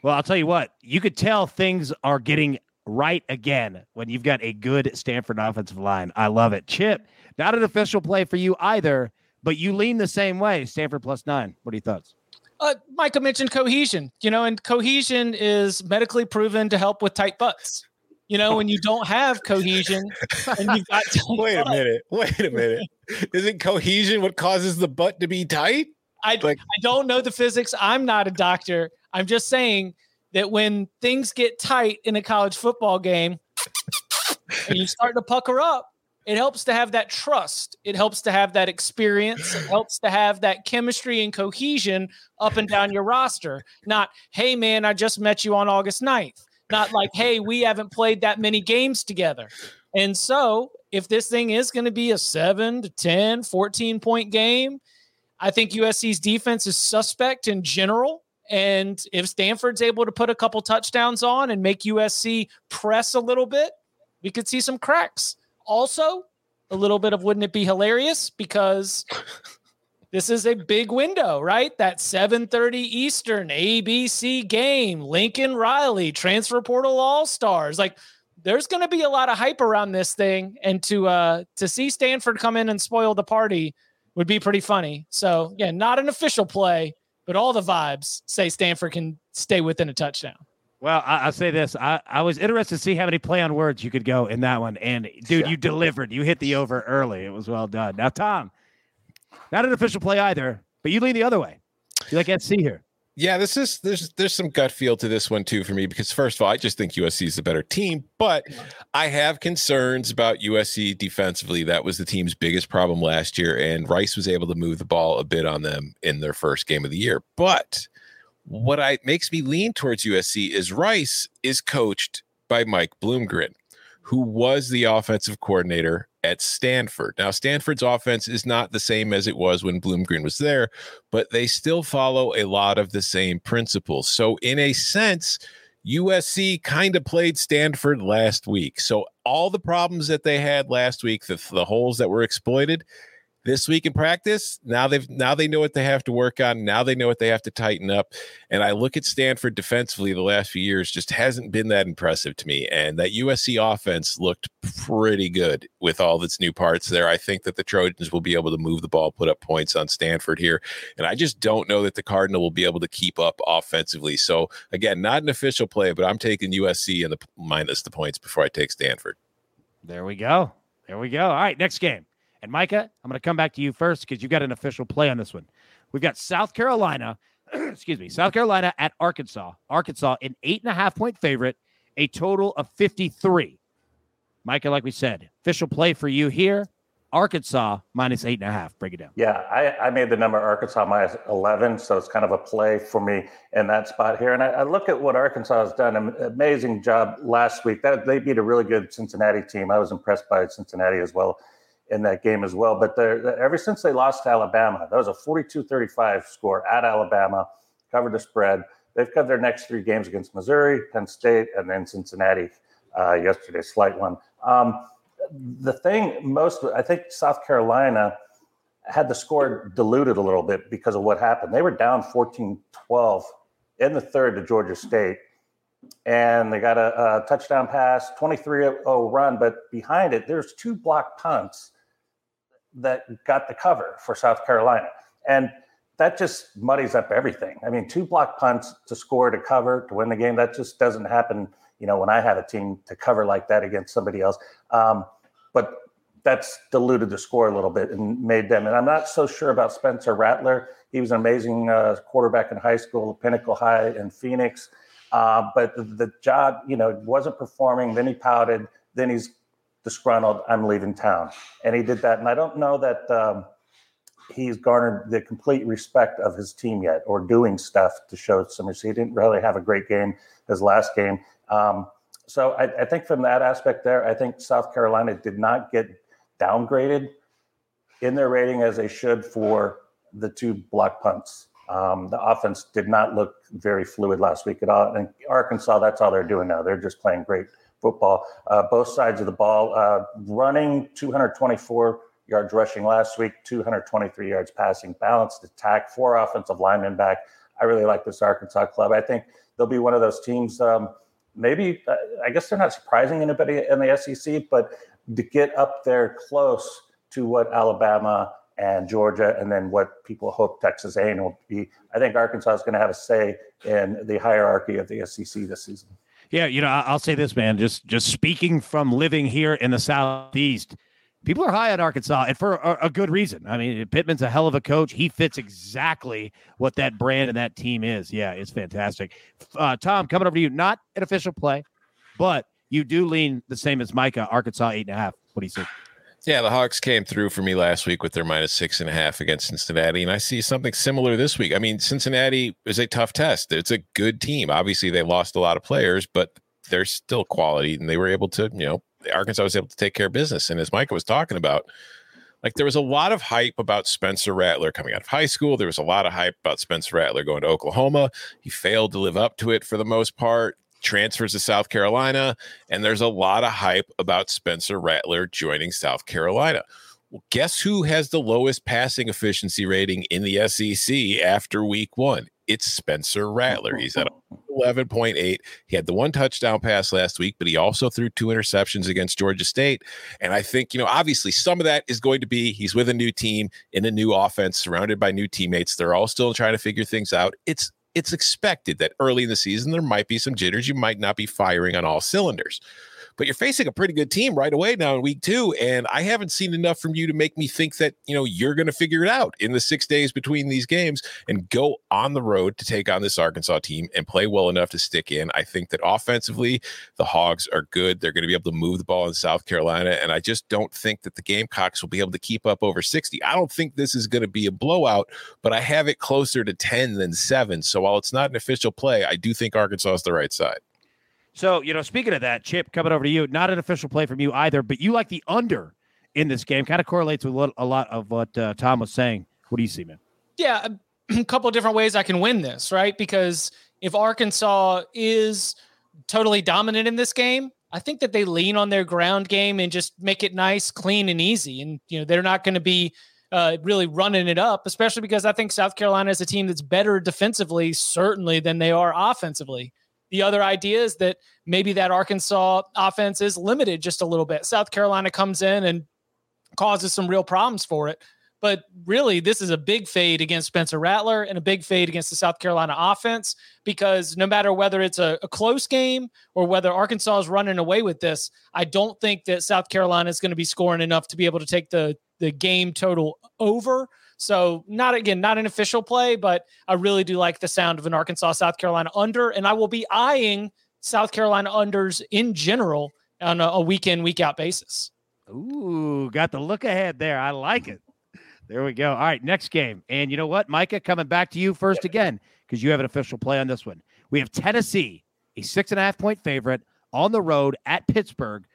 Well, I'll tell you what, you could tell things are getting right again when you've got a good Stanford offensive line. I love it. Chip, not an official play for you either but you lean the same way. Stanford plus nine. What are your thoughts? Uh, Micah mentioned cohesion, you know, and cohesion is medically proven to help with tight butts. You know, when you don't have cohesion and you've got wait a minute, wait a minute. Isn't cohesion what causes the butt to be tight? I, like- I don't know the physics. I'm not a doctor. I'm just saying that when things get tight in a college football game and you start to pucker up, it helps to have that trust. It helps to have that experience. It helps to have that chemistry and cohesion up and down your roster. Not, hey, man, I just met you on August 9th. Not like, hey, we haven't played that many games together. And so, if this thing is going to be a 7 to 10, 14 point game, I think USC's defense is suspect in general. And if Stanford's able to put a couple touchdowns on and make USC press a little bit, we could see some cracks. Also, a little bit of wouldn't it be hilarious because this is a big window, right? That 7:30 Eastern ABC game, Lincoln Riley, transfer portal all-stars. Like there's going to be a lot of hype around this thing and to uh to see Stanford come in and spoil the party would be pretty funny. So, yeah, not an official play, but all the vibes say Stanford can stay within a touchdown. Well, I, will say this. I, I was interested to see how many play on words you could go in that one. And dude, you delivered. You hit the over early. It was well done. Now, Tom, not an official play either, but you lean the other way. You like SC here. Yeah, this is there's there's some gut feel to this one too for me because first of all, I just think USC is the better team, but I have concerns about USC defensively. That was the team's biggest problem last year, and Rice was able to move the ball a bit on them in their first game of the year. But what I makes me lean towards USC is Rice is coached by Mike Bloomgren, who was the offensive coordinator at Stanford. Now, Stanford's offense is not the same as it was when Bloomgren was there, but they still follow a lot of the same principles. So, in a sense, USC kind of played Stanford last week. So, all the problems that they had last week, the, the holes that were exploited, this week in practice now they've now they know what they have to work on. Now they know what they have to tighten up. And i look at stanford defensively the last few years just hasn't been that impressive to me. And that usc offense looked pretty good with all its new parts there. I think that the trojans will be able to move the ball put up points on stanford here. And i just don't know that the cardinal will be able to keep up offensively. So again not an official play but i'm taking usc and the minus the points before i take stanford. There we go. There we go. All right next game and Micah, I'm going to come back to you first because you got an official play on this one. We've got South Carolina, excuse me, South Carolina at Arkansas. Arkansas, an eight and a half point favorite, a total of 53. Micah, like we said, official play for you here. Arkansas minus eight and a half. Break it down. Yeah, I, I made the number Arkansas minus 11. So it's kind of a play for me in that spot here. And I, I look at what Arkansas has done. An amazing job last week. That They beat a really good Cincinnati team. I was impressed by Cincinnati as well in that game as well. But ever since they lost to Alabama, that was a 42 35 score at Alabama, covered the spread. They've got their next three games against Missouri, Penn State, and then Cincinnati uh, yesterday, slight one. Um, the thing most, I think South Carolina had the score diluted a little bit because of what happened. They were down 14 12 in the third to Georgia State and they got a, a touchdown pass, 23 0 run, but behind it, there's two block punts that got the cover for South Carolina. And that just muddies up everything. I mean, two block punts to score to cover to win the game, that just doesn't happen, you know, when I have a team to cover like that against somebody else. Um, but that's diluted the score a little bit and made them. And I'm not so sure about Spencer Rattler. He was an amazing uh, quarterback in high school, Pinnacle High in Phoenix. Uh, but the, the job, you know, wasn't performing. Then he pouted. Then he's disgruntled, I'm leaving town. And he did that. And I don't know that um, he's garnered the complete respect of his team yet or doing stuff to show some respect. He didn't really have a great game his last game. Um, so I, I, think from that aspect there, I think South Carolina did not get downgraded in their rating as they should for the two block punts. Um, the offense did not look very fluid last week at all. And Arkansas, that's all they're doing now. They're just playing great football. Uh, both sides of the ball, uh, running 224 yards rushing last week, 223 yards passing, balanced attack, four offensive linemen back. I really like this Arkansas club. I think they'll be one of those teams. Um, maybe uh, I guess they're not surprising anybody in the SEC, but to get up there close to what Alabama and Georgia, and then what people hope Texas A&M will be. I think Arkansas is going to have a say in the hierarchy of the SEC this season. Yeah, you know, I'll say this, man. Just just speaking from living here in the southeast, people are high on Arkansas, and for a, a, good reason. I mean, Pittman's a hell of a coach. He fits exactly what that brand and that team is. Yeah, it's fantastic. Uh, Tom, coming over to you. Not an official play, but you do lean the same as Micah. Arkansas eight and a half. What do you think? Yeah, the Hogs came through for me last week with their minus six and a half against Cincinnati, and I see something similar this week. I mean, Cincinnati is a tough test. It's a good team. Obviously, they lost a lot of players, but they're still quality, and they were able to, you know, Arkansas was able to take care of business. And as Micah was talking about, Like there was a lot of hype about Spencer Rattler coming out of high school. There was a lot of hype about Spencer Rattler going to Oklahoma. He failed to live up to it for the most part. Transfers to South Carolina, and there's a lot of hype about Spencer Rattler joining South Carolina. Well, guess who has the lowest passing efficiency rating in the SEC after week one? It's Spencer Rattler. He's at 11.8. He had the one touchdown pass last week, but he also threw two interceptions against Georgia State. And I think, you know, obviously some of that is going to be he's with a new team in a new offense, surrounded by new teammates. They're all still trying to figure things out. It's it's expected that early in the season there might be some jitters. You might not be firing on all cylinders but you're facing a pretty good team right away now in week two. And I haven't seen enough from you to make me think that, you know, you're going to figure it out in the six days between these games and go on the road to take on this Arkansas team and play well enough to stick in. I think that offensively, the Hogs are good. They're going to be able to move the ball in South Carolina. And I just don't think that the Gamecocks will be able to keep up over 60. I don't think this is going to be a blowout, but I have it closer to 10 than seven. So while it's not an official play, I do think Arkansas is the right side. So, you know, speaking of that, Chip, coming over to you, not an official play from you either, but you like the under in this game. Kind of correlates with a lot of what uh, Tom was saying. What do you see, man? Yeah, a couple different ways I can win this, right? Because if Arkansas is totally dominant in this game, I think that they lean on their ground game and just make it nice, clean, and easy. And, you know, they're not going to be uh, really running it up, especially because I think South Carolina is a team that's better defensively, certainly, than they are offensively. The other idea is that maybe that Arkansas offense is limited just a little bit. South Carolina comes in and causes some real problems for it. But really, this is a big fade against Spencer Rattler and a big fade against the South Carolina offense because no matter whether it's a, a close game or whether Arkansas is running away with this, I don't think that South Carolina is going to be scoring enough to be able to take the the game total over. So not again, not an official play, but I really do like the sound of an Arkansas South Carolina under, and I will be eyeing South Carolina unders in general on a, a week in week out basis. Ooh, got the look ahead there. I like it. There we go. All right, next game, and you know what, Micah, coming back to you first again because you have an official play on this one. We have Tennessee, a six and a half point favorite on the road at Pittsburgh,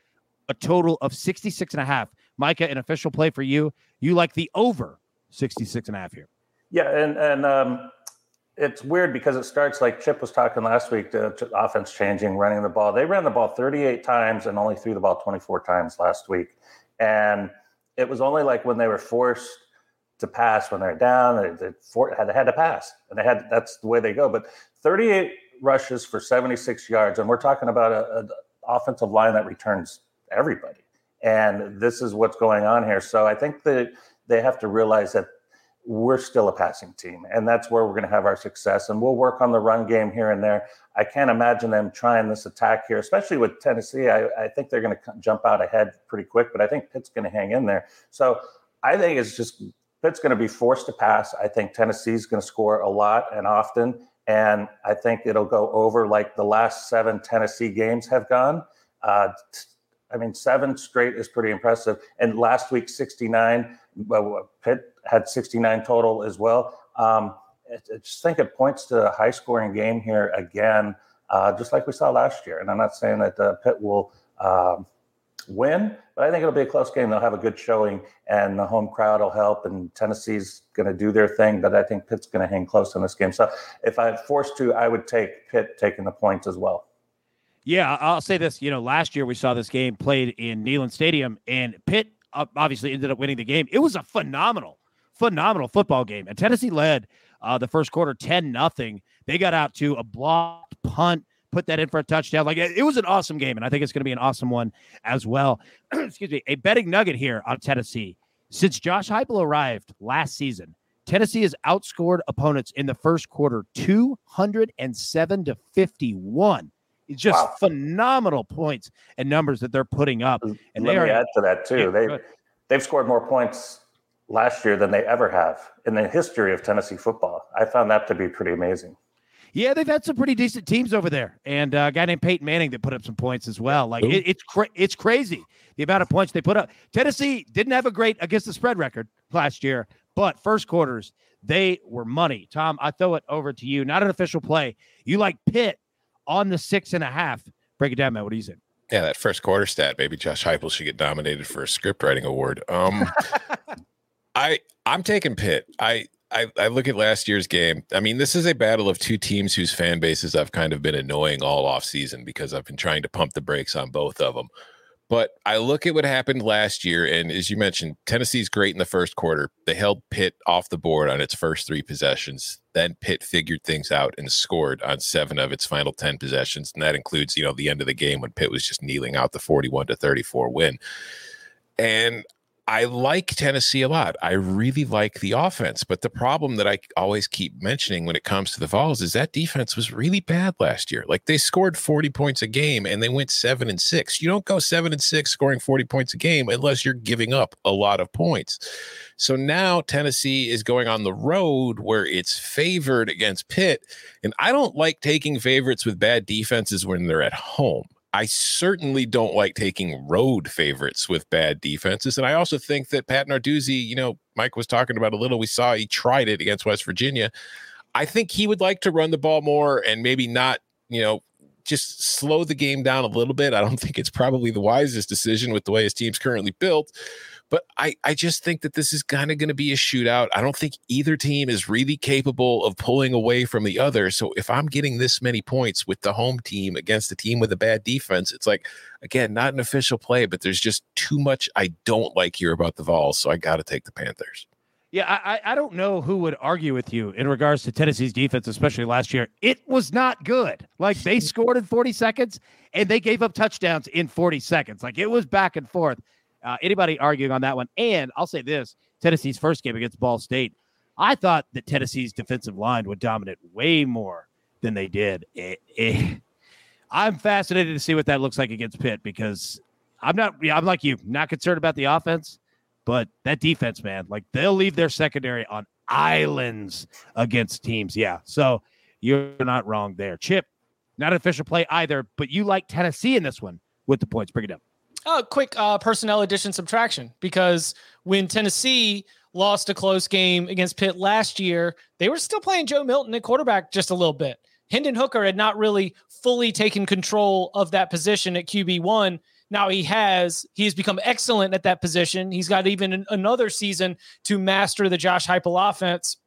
a total of 66 and a half. Micah, an official play for you. You like the over 66 and a half here. Yeah, and and um, it's weird because it starts like Chip was talking last week. The offense changing, running the ball. They ran the ball 38 times and only threw the ball 24 times last week, and it was only like when they were forced to pass when they're down, they, they, for, had, had to pass, and they had that's the way they go. But 38 rushes for 76 yards, and we're talking about an offensive line that returns everybody, and this is what's going on here. So I think that they have to realize that we're still a passing team, and that's where we're going to have our success. And we'll work on the run game here and there. I can't imagine them trying this attack here, especially with Tennessee. I, I think they're going to jump out ahead pretty quick, but I think Pitt's going to hang in there. So I think it's just Pitt's going to be forced to pass. I think Tennessee's going to score a lot and often, and I think it'll go over like the last seven Tennessee games have gone. Uh, I mean, seven straight is pretty impressive. And last week, 69. Pitt had 69 total as well. Um, I just think it points to a high scoring game here again, uh, just like we saw last year. And I'm not saying that uh, Pitt will um, win, but I think it'll be a close game. They'll have a good showing, and the home crowd will help. And Tennessee's going to do their thing, but I think Pitt's going to hang close in this game. So if I'm forced to, I would take Pitt taking the points as well. Yeah, I'll say this. You know, last year we saw this game played in Neyland Stadium, and Pitt obviously ended up winning the game. It was a phenomenal, phenomenal football game. And Tennessee led uh, the first quarter 10 nothing. They got out to a blocked punt, put that in for a touchdown. Like it was an awesome game. And I think it's going to be an awesome one as well. Excuse me. A betting nugget here on Tennessee. Since Josh Heupel arrived last season, Tennessee has outscored opponents in the first quarter 207 to 51. It's just wow. phenomenal points and numbers that they're putting up. And Let they me are, add to that too. they they've scored more points last year than they ever have in the history of Tennessee football. I found that to be pretty amazing. Yeah, they've had some pretty decent teams over there, and uh, a guy named Peyton Manning that put up some points as well. Like it, it's cra- it's crazy the amount of points they put up. Tennessee didn't have a great against the spread record last year, but first quarters they were money. Tom, I throw it over to you. Not an official play. You like Pitt on the six and a half. Break it down, man. What do you think? Yeah, that first quarter stat, maybe Josh Heupel should get nominated for a script writing award. Um, I I'm taking Pitt. I I, I look at last year's game. I mean, this is a battle of two teams whose fan bases I've kind of been annoying all off season because I've been trying to pump the brakes on both of them. But I look at what happened last year, and as you mentioned, Tennessee's great in the first quarter. They held Pitt off the board on its first three possessions. Then Pitt figured things out and scored on seven of its final 10 possessions. And that includes, you know, the end of the game when Pitt was just kneeling out the 41 to 34 win. And I like Tennessee a lot. I really like the offense, but the problem that I always keep mentioning when it comes to the Vols is that defense was really bad last year. Like they scored 40 points a game and they went 7 and 6. You don't go 7 and 6 scoring 40 points a game unless you're giving up a lot of points. So now Tennessee is going on the road where it's favored against Pitt, and I don't like taking favorites with bad defenses when they're at home. I certainly don't like taking road favorites with bad defenses. And I also think that Pat Narduzzi, you know, Mike was talking about a little, we saw he tried it against West Virginia. I think he would like to run the ball more and maybe not, you know, just slow the game down a little bit. I don't think it's probably the wisest decision with the way his team's currently built. But I, I just think that this is kind of going to be a shootout. I don't think either team is really capable of pulling away from the other. So if I'm getting this many points with the home team against a team with a bad defense, it's like, again, not an official play, but there's just too much I don't like here about the Vols. So I got to take the Panthers. Yeah, I, I don't know who would argue with you in regards to Tennessee's defense, especially last year. It was not good. Like they scored in 40 seconds and they gave up touchdowns in 40 seconds. Like it was back and forth. Uh, anybody arguing on that one? And I'll say this Tennessee's first game against Ball State, I thought that Tennessee's defensive line would dominate way more than they did. It, it, I'm fascinated to see what that looks like against Pitt because I'm not, I'm like you, not concerned about the offense, but that defense, man, like they'll leave their secondary on islands against teams. Yeah. So you're not wrong there. Chip, not an official play either, but you like Tennessee in this one with the points. Bring it up. Uh, quick uh, personnel addition subtraction because when Tennessee lost a close game against Pitt last year, they were still playing Joe Milton at quarterback just a little bit. Hendon Hooker had not really fully taken control of that position at QB1. Now he has. He has become excellent at that position. He's got even another season to master the Josh Heupel offense.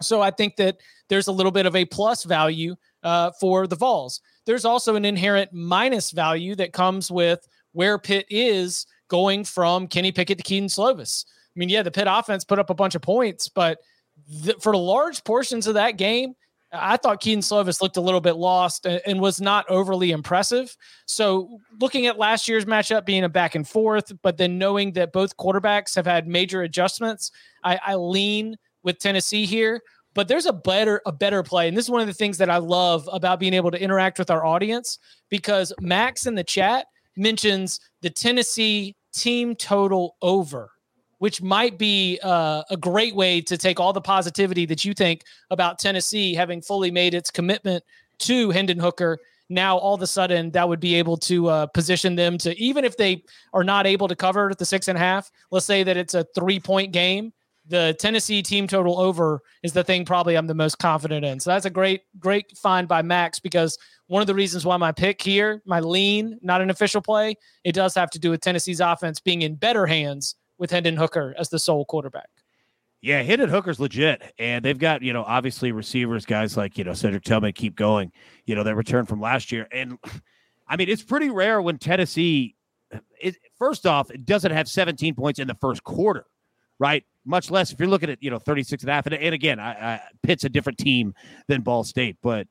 So I think that there's a little bit of a plus value uh, for the Vols. There's also an inherent minus value that comes with where Pitt is going from Kenny Pickett to Kedon Slovis. I mean, yeah, the Pitt offense put up a bunch of points, but th- for large portions of that game, I thought Kedon Slovis looked a little bit lost and, and, was not overly impressive. So, looking at last year's matchup being a back and forth, but then knowing that both quarterbacks have had major adjustments, I, I lean with Tennessee here. But there's a better a better play, and this is one of the things that I love about being able to interact with our audience because Max in the chat mentions the Tennessee team total over, which might be uh, a great way to take all the positivity that you think about Tennessee having fully made its commitment to Hendon Hooker. Now, all of a sudden, that would be able to uh, position them to, even if they are not able to cover the six and a half, let's say that it's a three point game the Tennessee team total over is the thing probably I'm the most confident in. So that's a great, great find by Max because one of the reasons why my pick here, my lean, not an official play, it does have to do with Tennessee's offense being in better hands with Hendon Hooker as the sole quarterback. Yeah, Hendon Hooker's legit. And they've got, you know, obviously receivers, guys like, you know, Cedric Tillman keep going, you know, their return from last year. And I mean, it's pretty rare when Tennessee, it, first off, it doesn't have 17 points in the first quarter, right? much less if you're looking at you know 36 and a half and, and again I, I, pitt's a different team than ball state but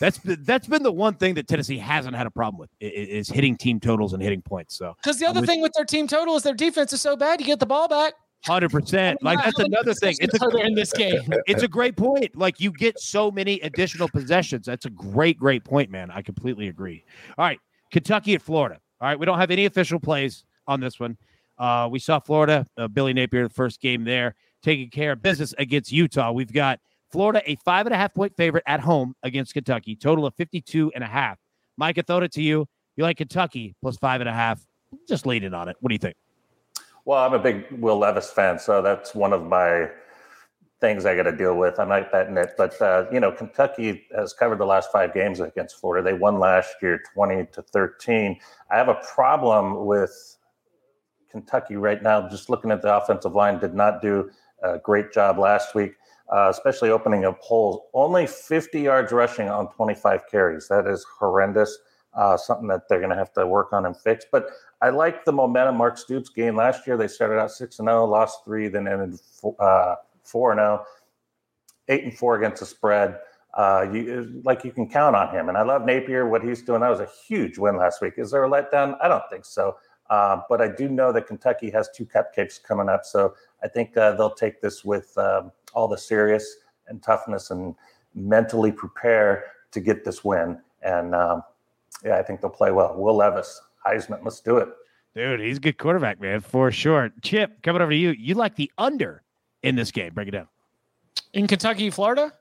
that's that's been the one thing that tennessee hasn't had a problem with is, hitting team totals and hitting points so because the other with, thing with their team total is their defense is so bad you get the ball back Hundred percent. Like that's another thing. It's a, in this game. It's a great point. Like you get so many additional possessions. That's a great, great point, man. I completely agree. All right, Kentucky at Florida. All right, we don't have any official plays on this one. Uh, we saw Florida, uh, Billy Napier, the first game there, taking care of business against Utah. We've got Florida, a five and a half point favorite at home against Kentucky, total of 52 and a half. Mike, I throw it to you. You like Kentucky plus five and a half. Just lean in on it. What do you think? Well, I'm a big Will Levis fan, so that's one of my things I got to deal with. I'm not betting it, but uh, you know, Kentucky has covered the last five games against Florida. They won last year, 20 to 13. I have a problem with Kentucky right now, just looking at the offensive line, did not do a great job last week, uh, especially opening up holes. Only 50 yards rushing on 25 carries. That is horrendous. Uh, something that they're going to have to work on and fix. But I like the momentum Mark Stoops gained last year. They started out six and zero, lost three, then ended uh, four and zero, eight and four against the spread. Uh, you like you can count on him, and I love Napier. What he's doing that was a huge win last week. Is there a letdown? I don't think so. Uh, but I do know that Kentucky has two cupcakes coming up, so I think uh, they'll take this with um, all the serious and toughness and mentally prepare to get this win. And um, yeah, I think they'll play well. Will Levis, Heisman, let's do it. Dude, he's a good quarterback, man, for sure. Chip, coming over to you. You like the under in this game? Break it down. In Kentucky, Florida.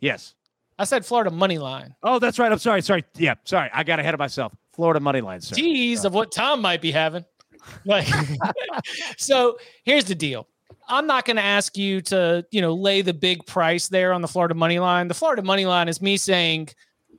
Yes. I said Florida money line. Oh, that's right. I'm sorry. Sorry. Yeah, sorry. I got ahead of myself. Florida money line. Sir. Tease of what Tom might be having. Like, so here's the deal. I'm not going to ask you to, you know, lay the big price there on the Florida money line. The Florida money line is me saying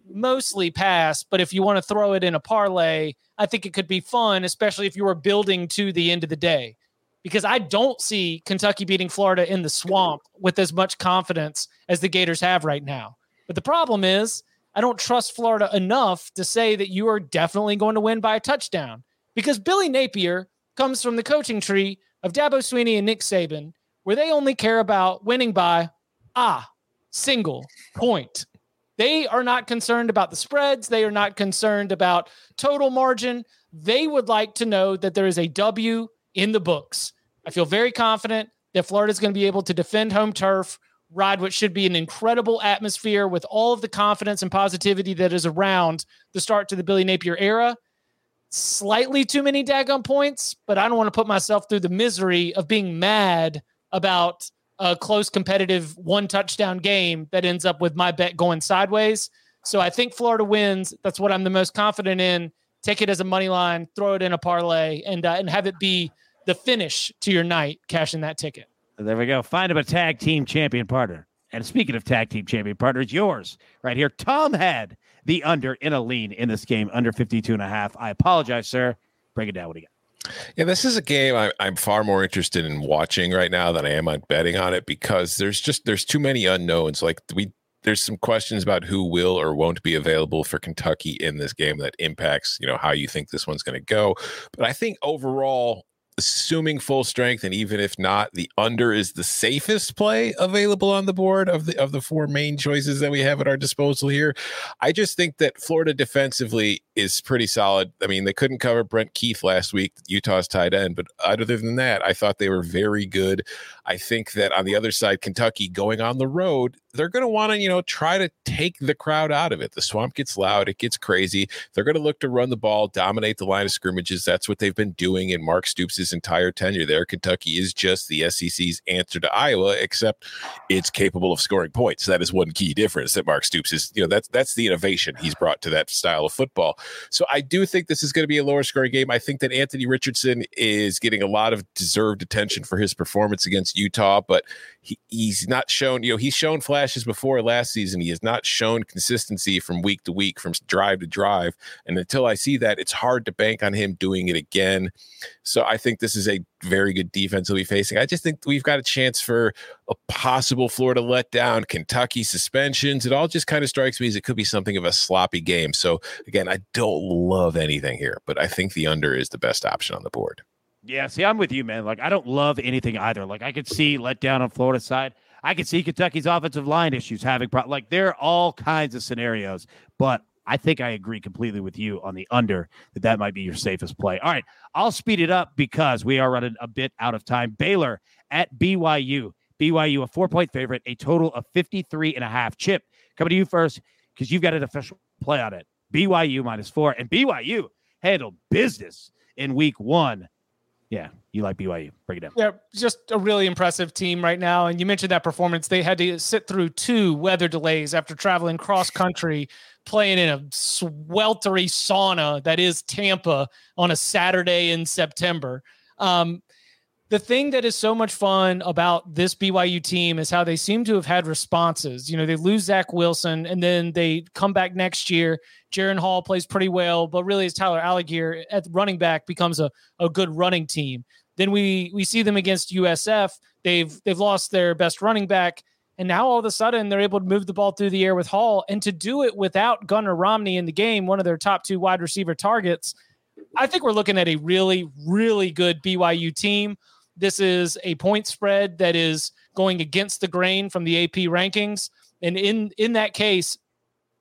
mostly pass, but if you want to throw it in a parlay, I think it could be fun, especially if you were building to the end of the day. Because I don't see Kentucky beating Florida in the swamp with as much confidence as the Gators have right now. But the problem is, I don't trust Florida enough to say that you are definitely going to win by a touchdown because Billy Napier comes from the coaching tree of Dabo Swinney and Nick Saban, where they only care about winning by ah, single point. They are not concerned about the spreads. They are not concerned about total margin. They would like to know that there is a W in the books. I feel very confident that Florida is going to be able to defend home turf ride what should be an incredible atmosphere with all of the confidence and positivity that is around the start to the Billy Napier era. Slightly too many daggum points, but I don't want to put myself through the misery of being mad about a close competitive one touchdown game that ends up with my bet going sideways. So I think Florida wins. That's what I'm the most confident in. Take it as a money line, throw it in a parlay, and uh, and have it be the finish to your night, cashing that ticket. There we go. Find him a tag team champion partner. And speaking of tag team champion partners, yours right here. Tom had the under in a lean in this game, under 52 and a half. I apologize, sir. Break it down. What do you got? Yeah, this is a game I, I'm far more interested in watching right now than I am on betting on it because there's just there's too many unknowns. Like we there's some questions about who will or won't be available for Kentucky in this game that impacts, you know, how you think this one's going to go. But I think overall, assuming full strength and even if not the under is the safest play available on the board of the of the four main choices that we have at our disposal here. I just think that florida defensively is pretty solid i mean they couldn't cover Brant Kuithe last week utah's tight end but other than that i thought they were very good i think that on the other side kentucky going on the road they're going to want to, you know, try to take the crowd out of it. The swamp gets loud, it gets crazy. They're going to look to run the ball, dominate the line of scrimmages. That's what they've been doing in Mark Stoops' entire tenure there. Kentucky is just the SEC's answer to Iowa, except it's capable of scoring points. That is one key difference that Mark Stoops is, you know, that's that's the innovation he's brought to that style of football. So I do think this is going to be a lower scoring game. I think that Anthony Richardson is getting a lot of deserved attention for his performance against Utah, but he, he's not shown, you know, he's shown flashes before last season. He has not shown consistency from week to week, from drive to drive. And until I see that, it's hard to bank on him doing it again. So I think this is a very good defense he'll be facing. I just think we've got a chance for a possible Florida letdown, Kentucky suspensions. It all just kind of strikes me as it could be something of a sloppy game. So again, I don't love anything here, but I think the under is the best option on the board. Yeah, see, I'm with you, man. Like, I don't love anything either. Like, I could see let down on Florida side. I could see Kentucky's offensive line issues having pro- like there are all kinds of scenarios, but I think I agree completely with you on the under that that might be your safest play. All right, I'll speed it up because we are running a bit out of time. Baylor at BYU. BYU a four point favorite, a total of 53 and a half. Chip, coming to you first because you've got an official play on it. BYU minus four, and BYU handled business in week one yeah, you like BYU. Break it down. Yeah, just a really impressive team right now. And you mentioned that performance. They had to sit through two weather delays after traveling cross country, playing in a sweltery sauna that is Tampa on a Saturday in September. Um, the thing that is so much fun about this BYU team is how they seem to have had responses. You know, they lose Zach Wilson and then they come back next year. Jaren Hall plays pretty well, but really, as Tyler Allgeier at running back becomes a, a good running team. Then we we see them against USF. They've they've lost their best running back, and now all of a sudden they're able to move the ball through the air with Hall, and to do it without Gunnar Romney in the game, one of their top two wide receiver targets. I think we're looking at a really, really good BYU team. This is a point spread that is going against the grain from the AP rankings. And in in that case,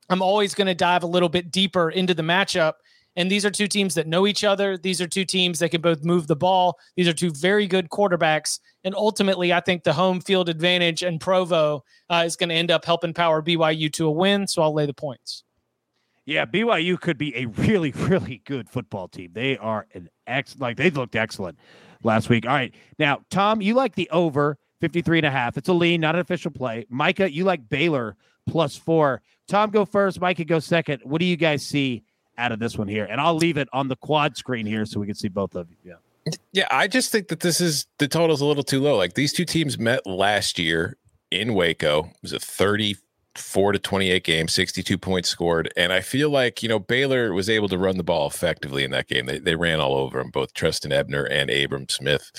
I'm always going to dive a little bit deeper into the matchup. And these are two teams that know each other. These are two teams that can both move the ball. These are two very good quarterbacks. And ultimately, I think the home field advantage and Provo uh, is going to end up helping power BYU to a win. So I'll lay the points. Yeah, BYU could be a really, really good football team. They are an ex like they looked excellent last week. All right. Now, Tom, you like the over 53 and a half. It's a lean, not an official play. Micah, you like Baylor plus four. Tom, go first. Micah, go second. What do you guys see out of this one here? And I'll leave it on the quad screen here so we can see both of you. Yeah. Yeah, I just think that this is the total's a little too low. Like these two teams met last year in Waco. It was a 34 to 28 game, 62 points scored. And I feel like, you know, Baylor was able to run the ball effectively in that game. They, they ran all over them, both Trestan Ebner and Abram Smith.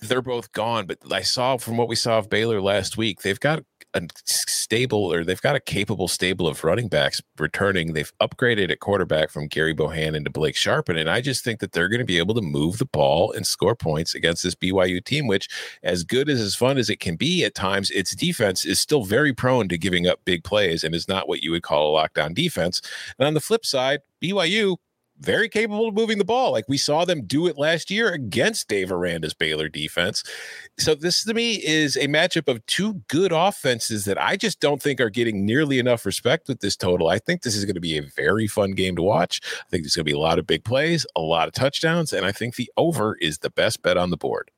They're both gone, but I saw from what we saw of Baylor last week, they've got a stable or they've got a capable stable of running backs returning. They've upgraded at quarterback from Gerry Bohanon to Blake Shapen. And I just think that they're going to be able to move the ball and score points against this BYU team, which, as good as as fun as it can be at times, its defense is still very prone to giving up big plays and is not what you would call a lockdown defense. And on the flip side, BYU very capable of moving the ball. Like we saw them do it last year against Dave Aranda's Baylor defense. So this to me is a matchup of two good offenses that I just don't think are getting nearly enough respect with this total. I think this is going to be a very fun game to watch. I think there's going to be a lot of big plays, a lot of touchdowns, and I think the over is the best bet on the board.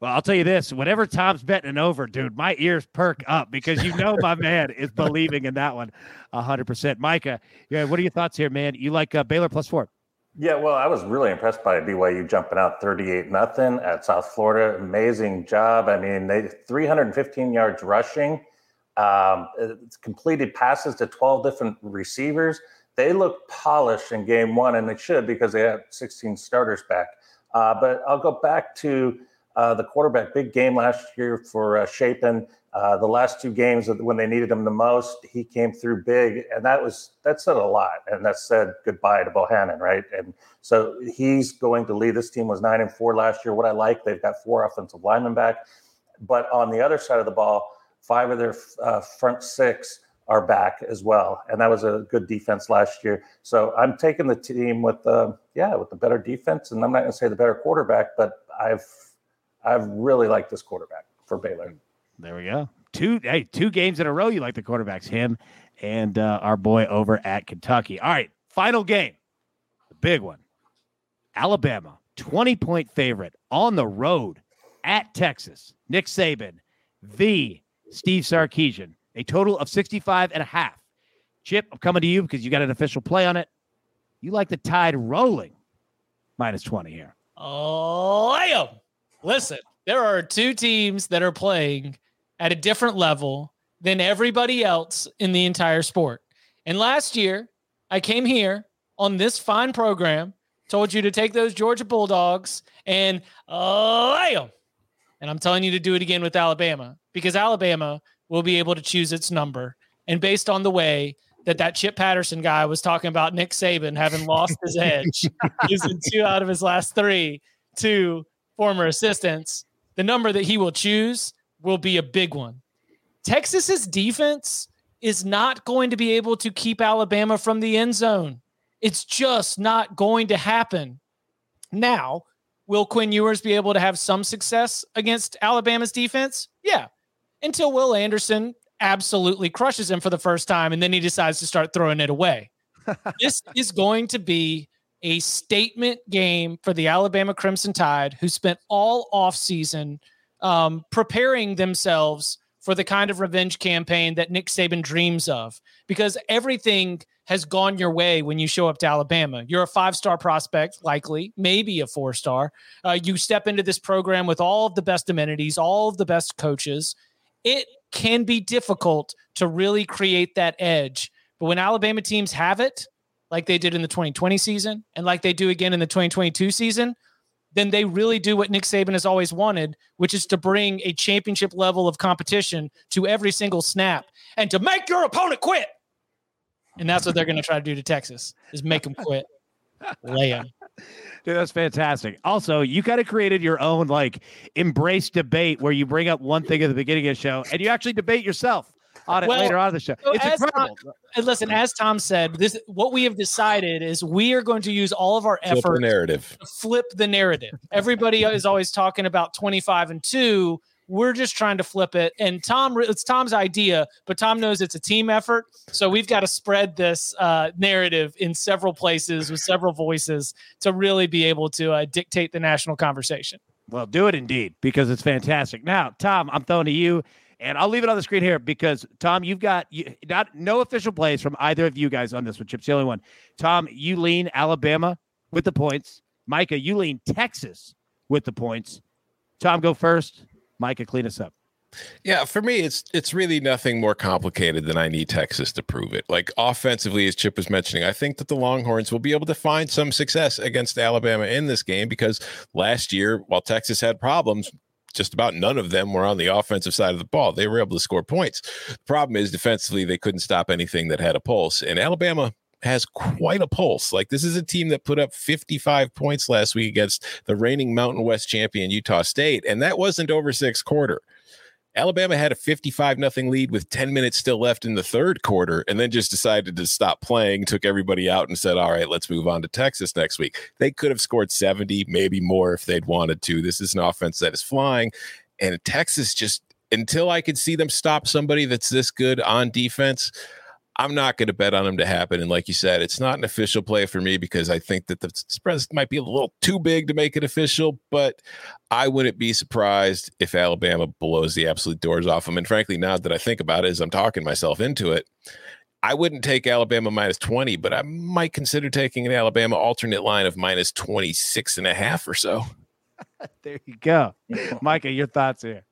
Well, I'll tell you this: whenever Tom's betting over, dude, my ears perk up because you know my man is believing in that one, hundred percent. Micah, yeah, what are your thoughts here, man? You like uh, Baylor plus four? Yeah, well, I was really impressed by BYU jumping out 38 nothing at South Florida. Amazing job. I mean, they 315 yards rushing, um, completed passes to 12 different receivers. They look polished in game one, and they should because they had 16 starters back. Uh, but I'll go back to uh, the quarterback. Big game last year for uh, Shapen. Uh, the last two games when they needed him the most, he came through big, and that was that said a lot, and that said goodbye to Bohanon, right? And so he's going to lead. This team was nine and four last year. What I like, they've got four offensive linemen back, but on the other side of the ball, five of their uh, front six are back as well, and that was a good defense last year. So I'm taking the team with the yeah with the better defense, and I'm not going to say the better quarterback, but I've I've really liked this quarterback for Baylor. There we go. Two hey, two games in a row. You like the quarterbacks, him and uh, our boy over at Kentucky. All right, final game, the big one. Alabama, 20 point favorite on the road at Texas. Nick Saban, the Steve Sarkisian, a total of 65 and a half. Chip, I'm coming to you because you got an official play on it. You like the tide rolling minus 20 here. Oh, I am. Listen, there are two teams that are playing at a different level than everybody else in the entire sport. And last year, I came here on this fine program, told you to take those Georgia Bulldogs and lay them. And I'm telling you to do it again with Alabama because Alabama will be able to choose its number. And based on the way that that Chip Patterson guy was talking about Nick Saban having lost his edge, losing two out of his last three to former assistants, the number that he will choose will be a big one. Texas's defense is not going to be able to keep Alabama from the end zone. It's just not going to happen. Now, will Quinn Ewers be able to have some success against Alabama's defense? Yeah. Until Will Anderson absolutely crushes him for the first time and then he decides to start throwing it away. this is going to be a statement game for the Alabama Crimson Tide, who spent all offseason um, preparing themselves for the kind of revenge campaign that Nick Saban dreams of, because everything has gone your way when you show up to Alabama. You're a five star prospect, likely, maybe a four star. Uh, you step into this program with all of the best amenities, all of the best coaches. It can be difficult to really create that edge. But when Alabama teams have it, like they did in the 2020 season and like they do again in the 2022 season, then they really do what Nick Saban has always wanted, which is to bring a championship level of competition to every single snap and to make your opponent quit. And that's what they're going to try to do to Texas is make them quit. Lay them. Dude, that's fantastic. Also, you kind of created your own like embrace debate where you bring up one thing at the beginning of the show and you actually debate yourself on it Well, later on in the show. so it's as incredible. And listen, as Tom said, this what we have decided is we are going to use all of our effort Flip the effort narrative. to flip the narrative. Everybody is always talking about 25 and 2. We're just trying to flip it. And Tom, it's Tom's idea, but Tom knows it's a team effort. So we've got to spread this uh, narrative in several places with several voices to really be able to uh, dictate the national conversation. Well, do it indeed because it's fantastic. Now, Tom, I'm throwing to you, and I'll leave it on the screen here because Tom, you've got you, not no official plays from either of you guys on this one. Chip's the only one. Tom, you lean Alabama with the points. Micah, you lean Texas with the points. Tom, go first. Micah, clean us up. Yeah, for me, it's it's really nothing more complicated than I need Texas to prove it. Like offensively, as Chip was mentioning, I think that the Longhorns will be able to find some success against Alabama in this game because last year, while Texas had problems, just about none of them were on the offensive side of the ball. They were able to score points. The problem is defensively, they couldn't stop anything that had a pulse. And Alabama has quite a pulse. Like this is a team that put up 55 points last week against the reigning Mountain West champion Utah State, and that wasn't over six quarter. Alabama had a 55 nothing lead with 10 minutes still left in the third quarter and then just decided to stop playing, took everybody out and said, "All right, let's move on to Texas next week." They could have scored 70, maybe more if they'd wanted to. This is an offense that is flying and Texas just until I could see them stop somebody that's this good on defense, I'm not going to bet on them to happen. And like you said, it's not an official play for me because I think that the spread might be a little too big to make it official. But I wouldn't be surprised if Alabama blows the absolute doors off them. And frankly, now that I think about it, as I'm talking myself into it, I wouldn't take Alabama minus 20, but I might consider taking an Alabama alternate line of minus 26 and a half or so. There you go. Micah, your thoughts here.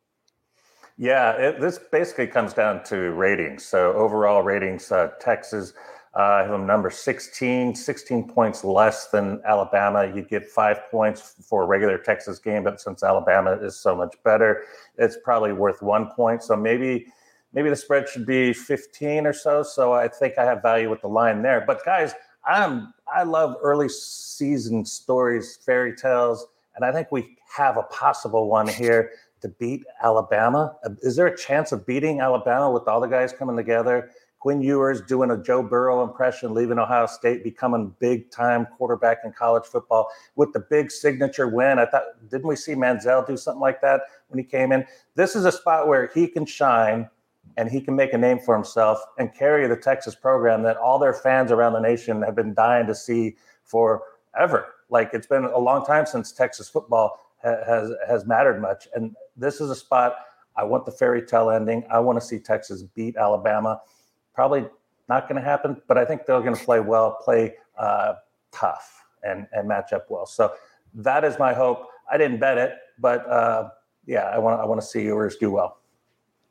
Yeah, it, this basically comes down to ratings. So overall ratings, uh, Texas uh, number 16, 16 points less than Alabama. You get five points for a regular Texas game, but since Alabama is so much better, it's probably worth one point. So maybe maybe the spread should be 15 or so. So I think I have value with the line there. But guys, I'm I love early season stories, fairy tales, and I think we have a possible one here to beat Alabama? Is there a chance of beating Alabama with all the guys coming together? Quinn Ewers doing a Joe Burrow impression, leaving Ohio State, becoming big time quarterback in college football with the big signature win. I thought, didn't we see Manziel do something like that when he came in? This is a spot where he can shine and he can make a name for himself and carry the Texas program that all their fans around the nation have been dying to see forever. Like it's been a long time since Texas football has has mattered much. And this is a spot I want the fairy tale ending. I want to see Texas beat Alabama. Probably not going to happen, but I think they're going to play well, play uh, tough, and and match up well. So that is my hope. I didn't bet it, but uh, yeah, I want I want to see Ewers do well.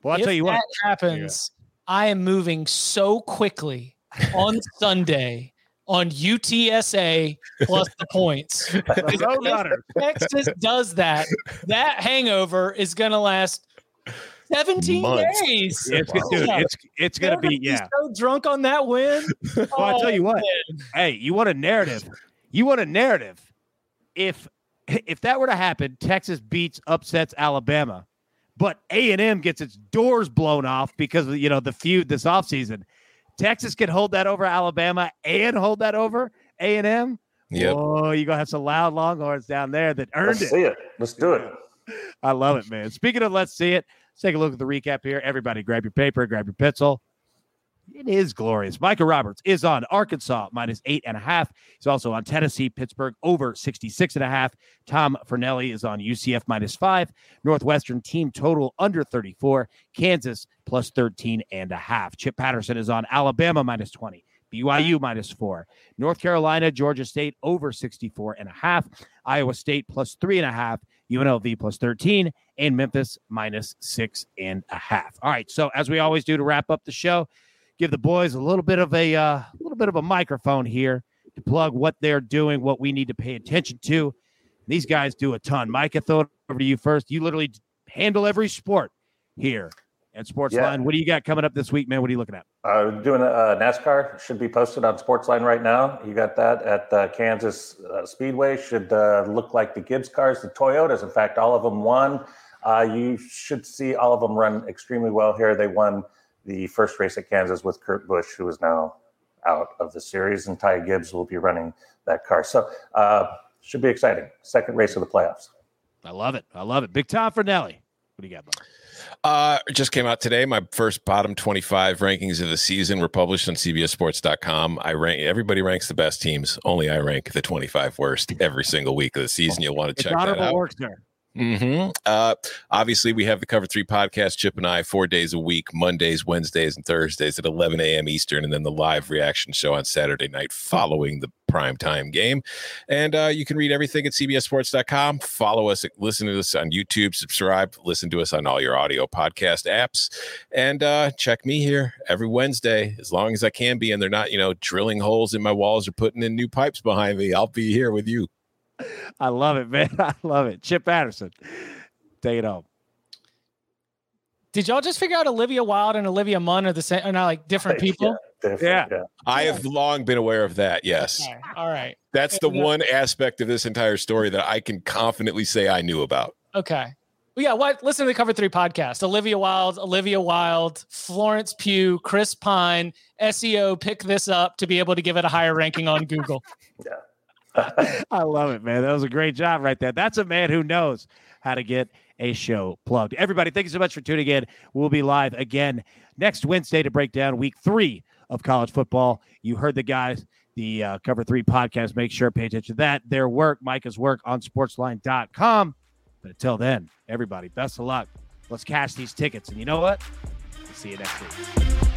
Well, I'll if tell you what. happens, I am moving so quickly on Sunday on UTSA plus the points. Roadrunner. Texas does that. That hangover is going to last 17 Months. days. It's, dude, it's it's gonna be yeah. so drunk on that win. Well, I'll tell you what. Oh, man. Hey, you want a narrative? You want a narrative? If if that were to happen, Texas beats upsets Alabama, but A and M gets its doors blown off because of you know the feud this offseason. Texas can hold that over Alabama and hold that over A and M. Yep. Oh, you're gonna have some loud Longhorns down there that earned Let's it. see it. Let's do it. I love it, man. Speaking of let's see it, let's take a look at the recap here. Everybody grab your paper, grab your pencil. It is glorious. Micah Roberts is on Arkansas minus eight and a half. He's also on Tennessee, Pittsburgh over 66 and a half. Tom Fornelli is on UCF minus five. Northwestern team total under 34. Kansas plus 13 and a half. Chip Patterson is on Alabama minus 20. BYU minus four. North Carolina, Georgia State over 64 and a half. Iowa State plus three and a half. UNLV plus 13 and Memphis minus six and a half. All right. So as we always do to wrap up the show, give the boys a little bit of a uh, little bit of a microphone here to plug what they're doing, what we need to pay attention to. These guys do a ton. Mike, I throw it over to you first. You literally handle every sport here at Sportsline. Yeah. What do you got coming up this week, man? What are you looking at? Uh, doing a, NASCAR should be posted on Sportsline right now. You got that at uh, Kansas uh, Speedway. Should uh, look like the Gibbs cars, the Toyotas. In fact, all of them won. Uh, you should see all of them run extremely well here. They won the first race at Kansas with Kurt Busch, who is now out of the series, and Ty Gibbs will be running that car. So uh, should be exciting. Second race of the playoffs. I love it. I love it. Big Tom Fornelli. What do you got, bud? Uh, just came out today. My first bottom 25 rankings of the season were published on CBSSports.com. I rank everybody ranks the best teams. Only I rank the 25 worst every single week of the season. You'll want to check that out. Work, sir. Mm-hmm. Uh, obviously, we have the Cover Three podcast, Chip and I, four days a week, Mondays, Wednesdays, and Thursdays at 11 a.m. Eastern, and then the live reaction show on Saturday night following the prime time game. And uh, you can read everything at CBSSports.com. Follow us, listen to us on YouTube, subscribe, listen to us on all your audio podcast apps, and uh, check me here every Wednesday as long as I can be. And they're not, you know, drilling holes in my walls or putting in new pipes behind me. I'll be here with you. I love it, man. I love it. Chip Patterson, take it home. Did y'all just figure out Olivia Wilde and Olivia Munn are the same? Are not like different people? Yeah, yeah. yeah. I have long been aware of that. Yes. Okay. All right. That's the one aspect of this entire story that I can confidently say I knew about. Okay. Well, yeah. What? Listen to the Cover Three podcast. Olivia Wilde, Olivia Wilde, Florence Pugh, Chris Pine, SEO. Pick this up to be able to give it a higher ranking on Google. yeah. I love it, man. That was a great job right there. That's a man who knows how to get a show plugged. Everybody, thank you so much for tuning in. We'll be live again next Wednesday to break down week three of college football. You heard the guys, the uh, Cover Three podcast. Make sure pay attention to that. Their work, Micah's work on sportsline.com. But until then, everybody, best of luck. Let's cash these tickets. And you know what? see you next week.